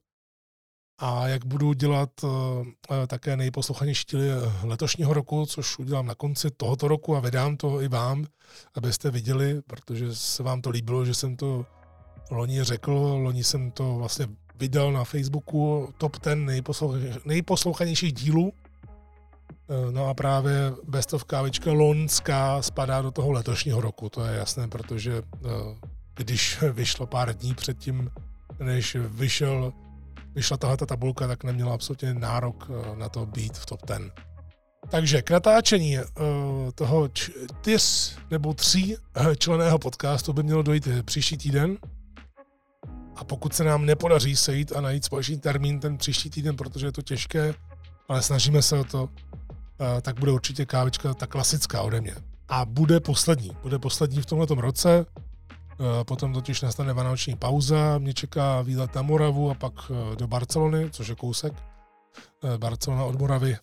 A jak budu dělat uh, také nejposlouchanější díly letošního roku, což udělám na konci tohoto roku a vydám to i vám, abyste viděli, protože se vám to líbilo, že jsem to loni řekl. Loni jsem to vlastně vydal na Facebooku top 10 nejposlouchanějších dílů Eh, no a právě Best of kávička loňská spadá do toho letošního roku, to je jasné, protože eh, když vyšlo pár dní předtím, než vyšel, vyšla tahle ta tabulka, tak neměla absolutně nárok eh, na to být v top 10. Takže k natáčení toho čtyř nebo tří členého podcastu by mělo dojít příští týden. A pokud se nám nepodaří sejít a najít společný termín ten příští týden, protože je to těžké, ale snažíme se o to, tak bude určitě kávička ta klasická ode mě. A bude poslední. Bude poslední v tomto roce. Potom totiž nastane vánoční pauza, mě čeká výlet na Moravu a pak do Barcelony, což je kousek. Barcelona od Moravy.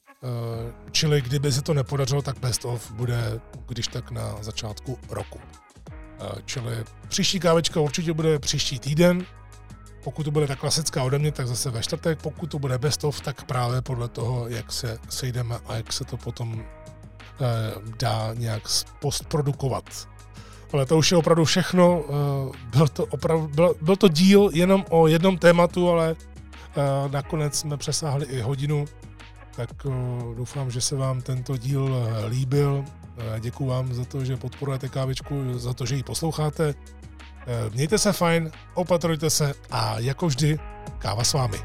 Čili kdyby se to nepodařilo, tak best of bude, když tak na začátku roku. Čili příští kávečka určitě bude příští týden, pokud to bude ta klasická ode mě, tak zase ve čtvrtek. Pokud to bude best of, tak právě podle toho, jak se sejdeme a jak se to potom eh, dá nějak postprodukovat. Ale to už je opravdu všechno. Eh, byl, to opravdu, byl, byl to díl jenom o jednom tématu, ale eh, nakonec jsme přesáhli i hodinu. Tak eh, doufám, že se vám tento díl eh, líbil. Eh, děkuji vám za to, že podporujete kávičku, za to, že ji posloucháte. Eh, mějte se fajn, opatrujte se a jako vždy, káva s vámi.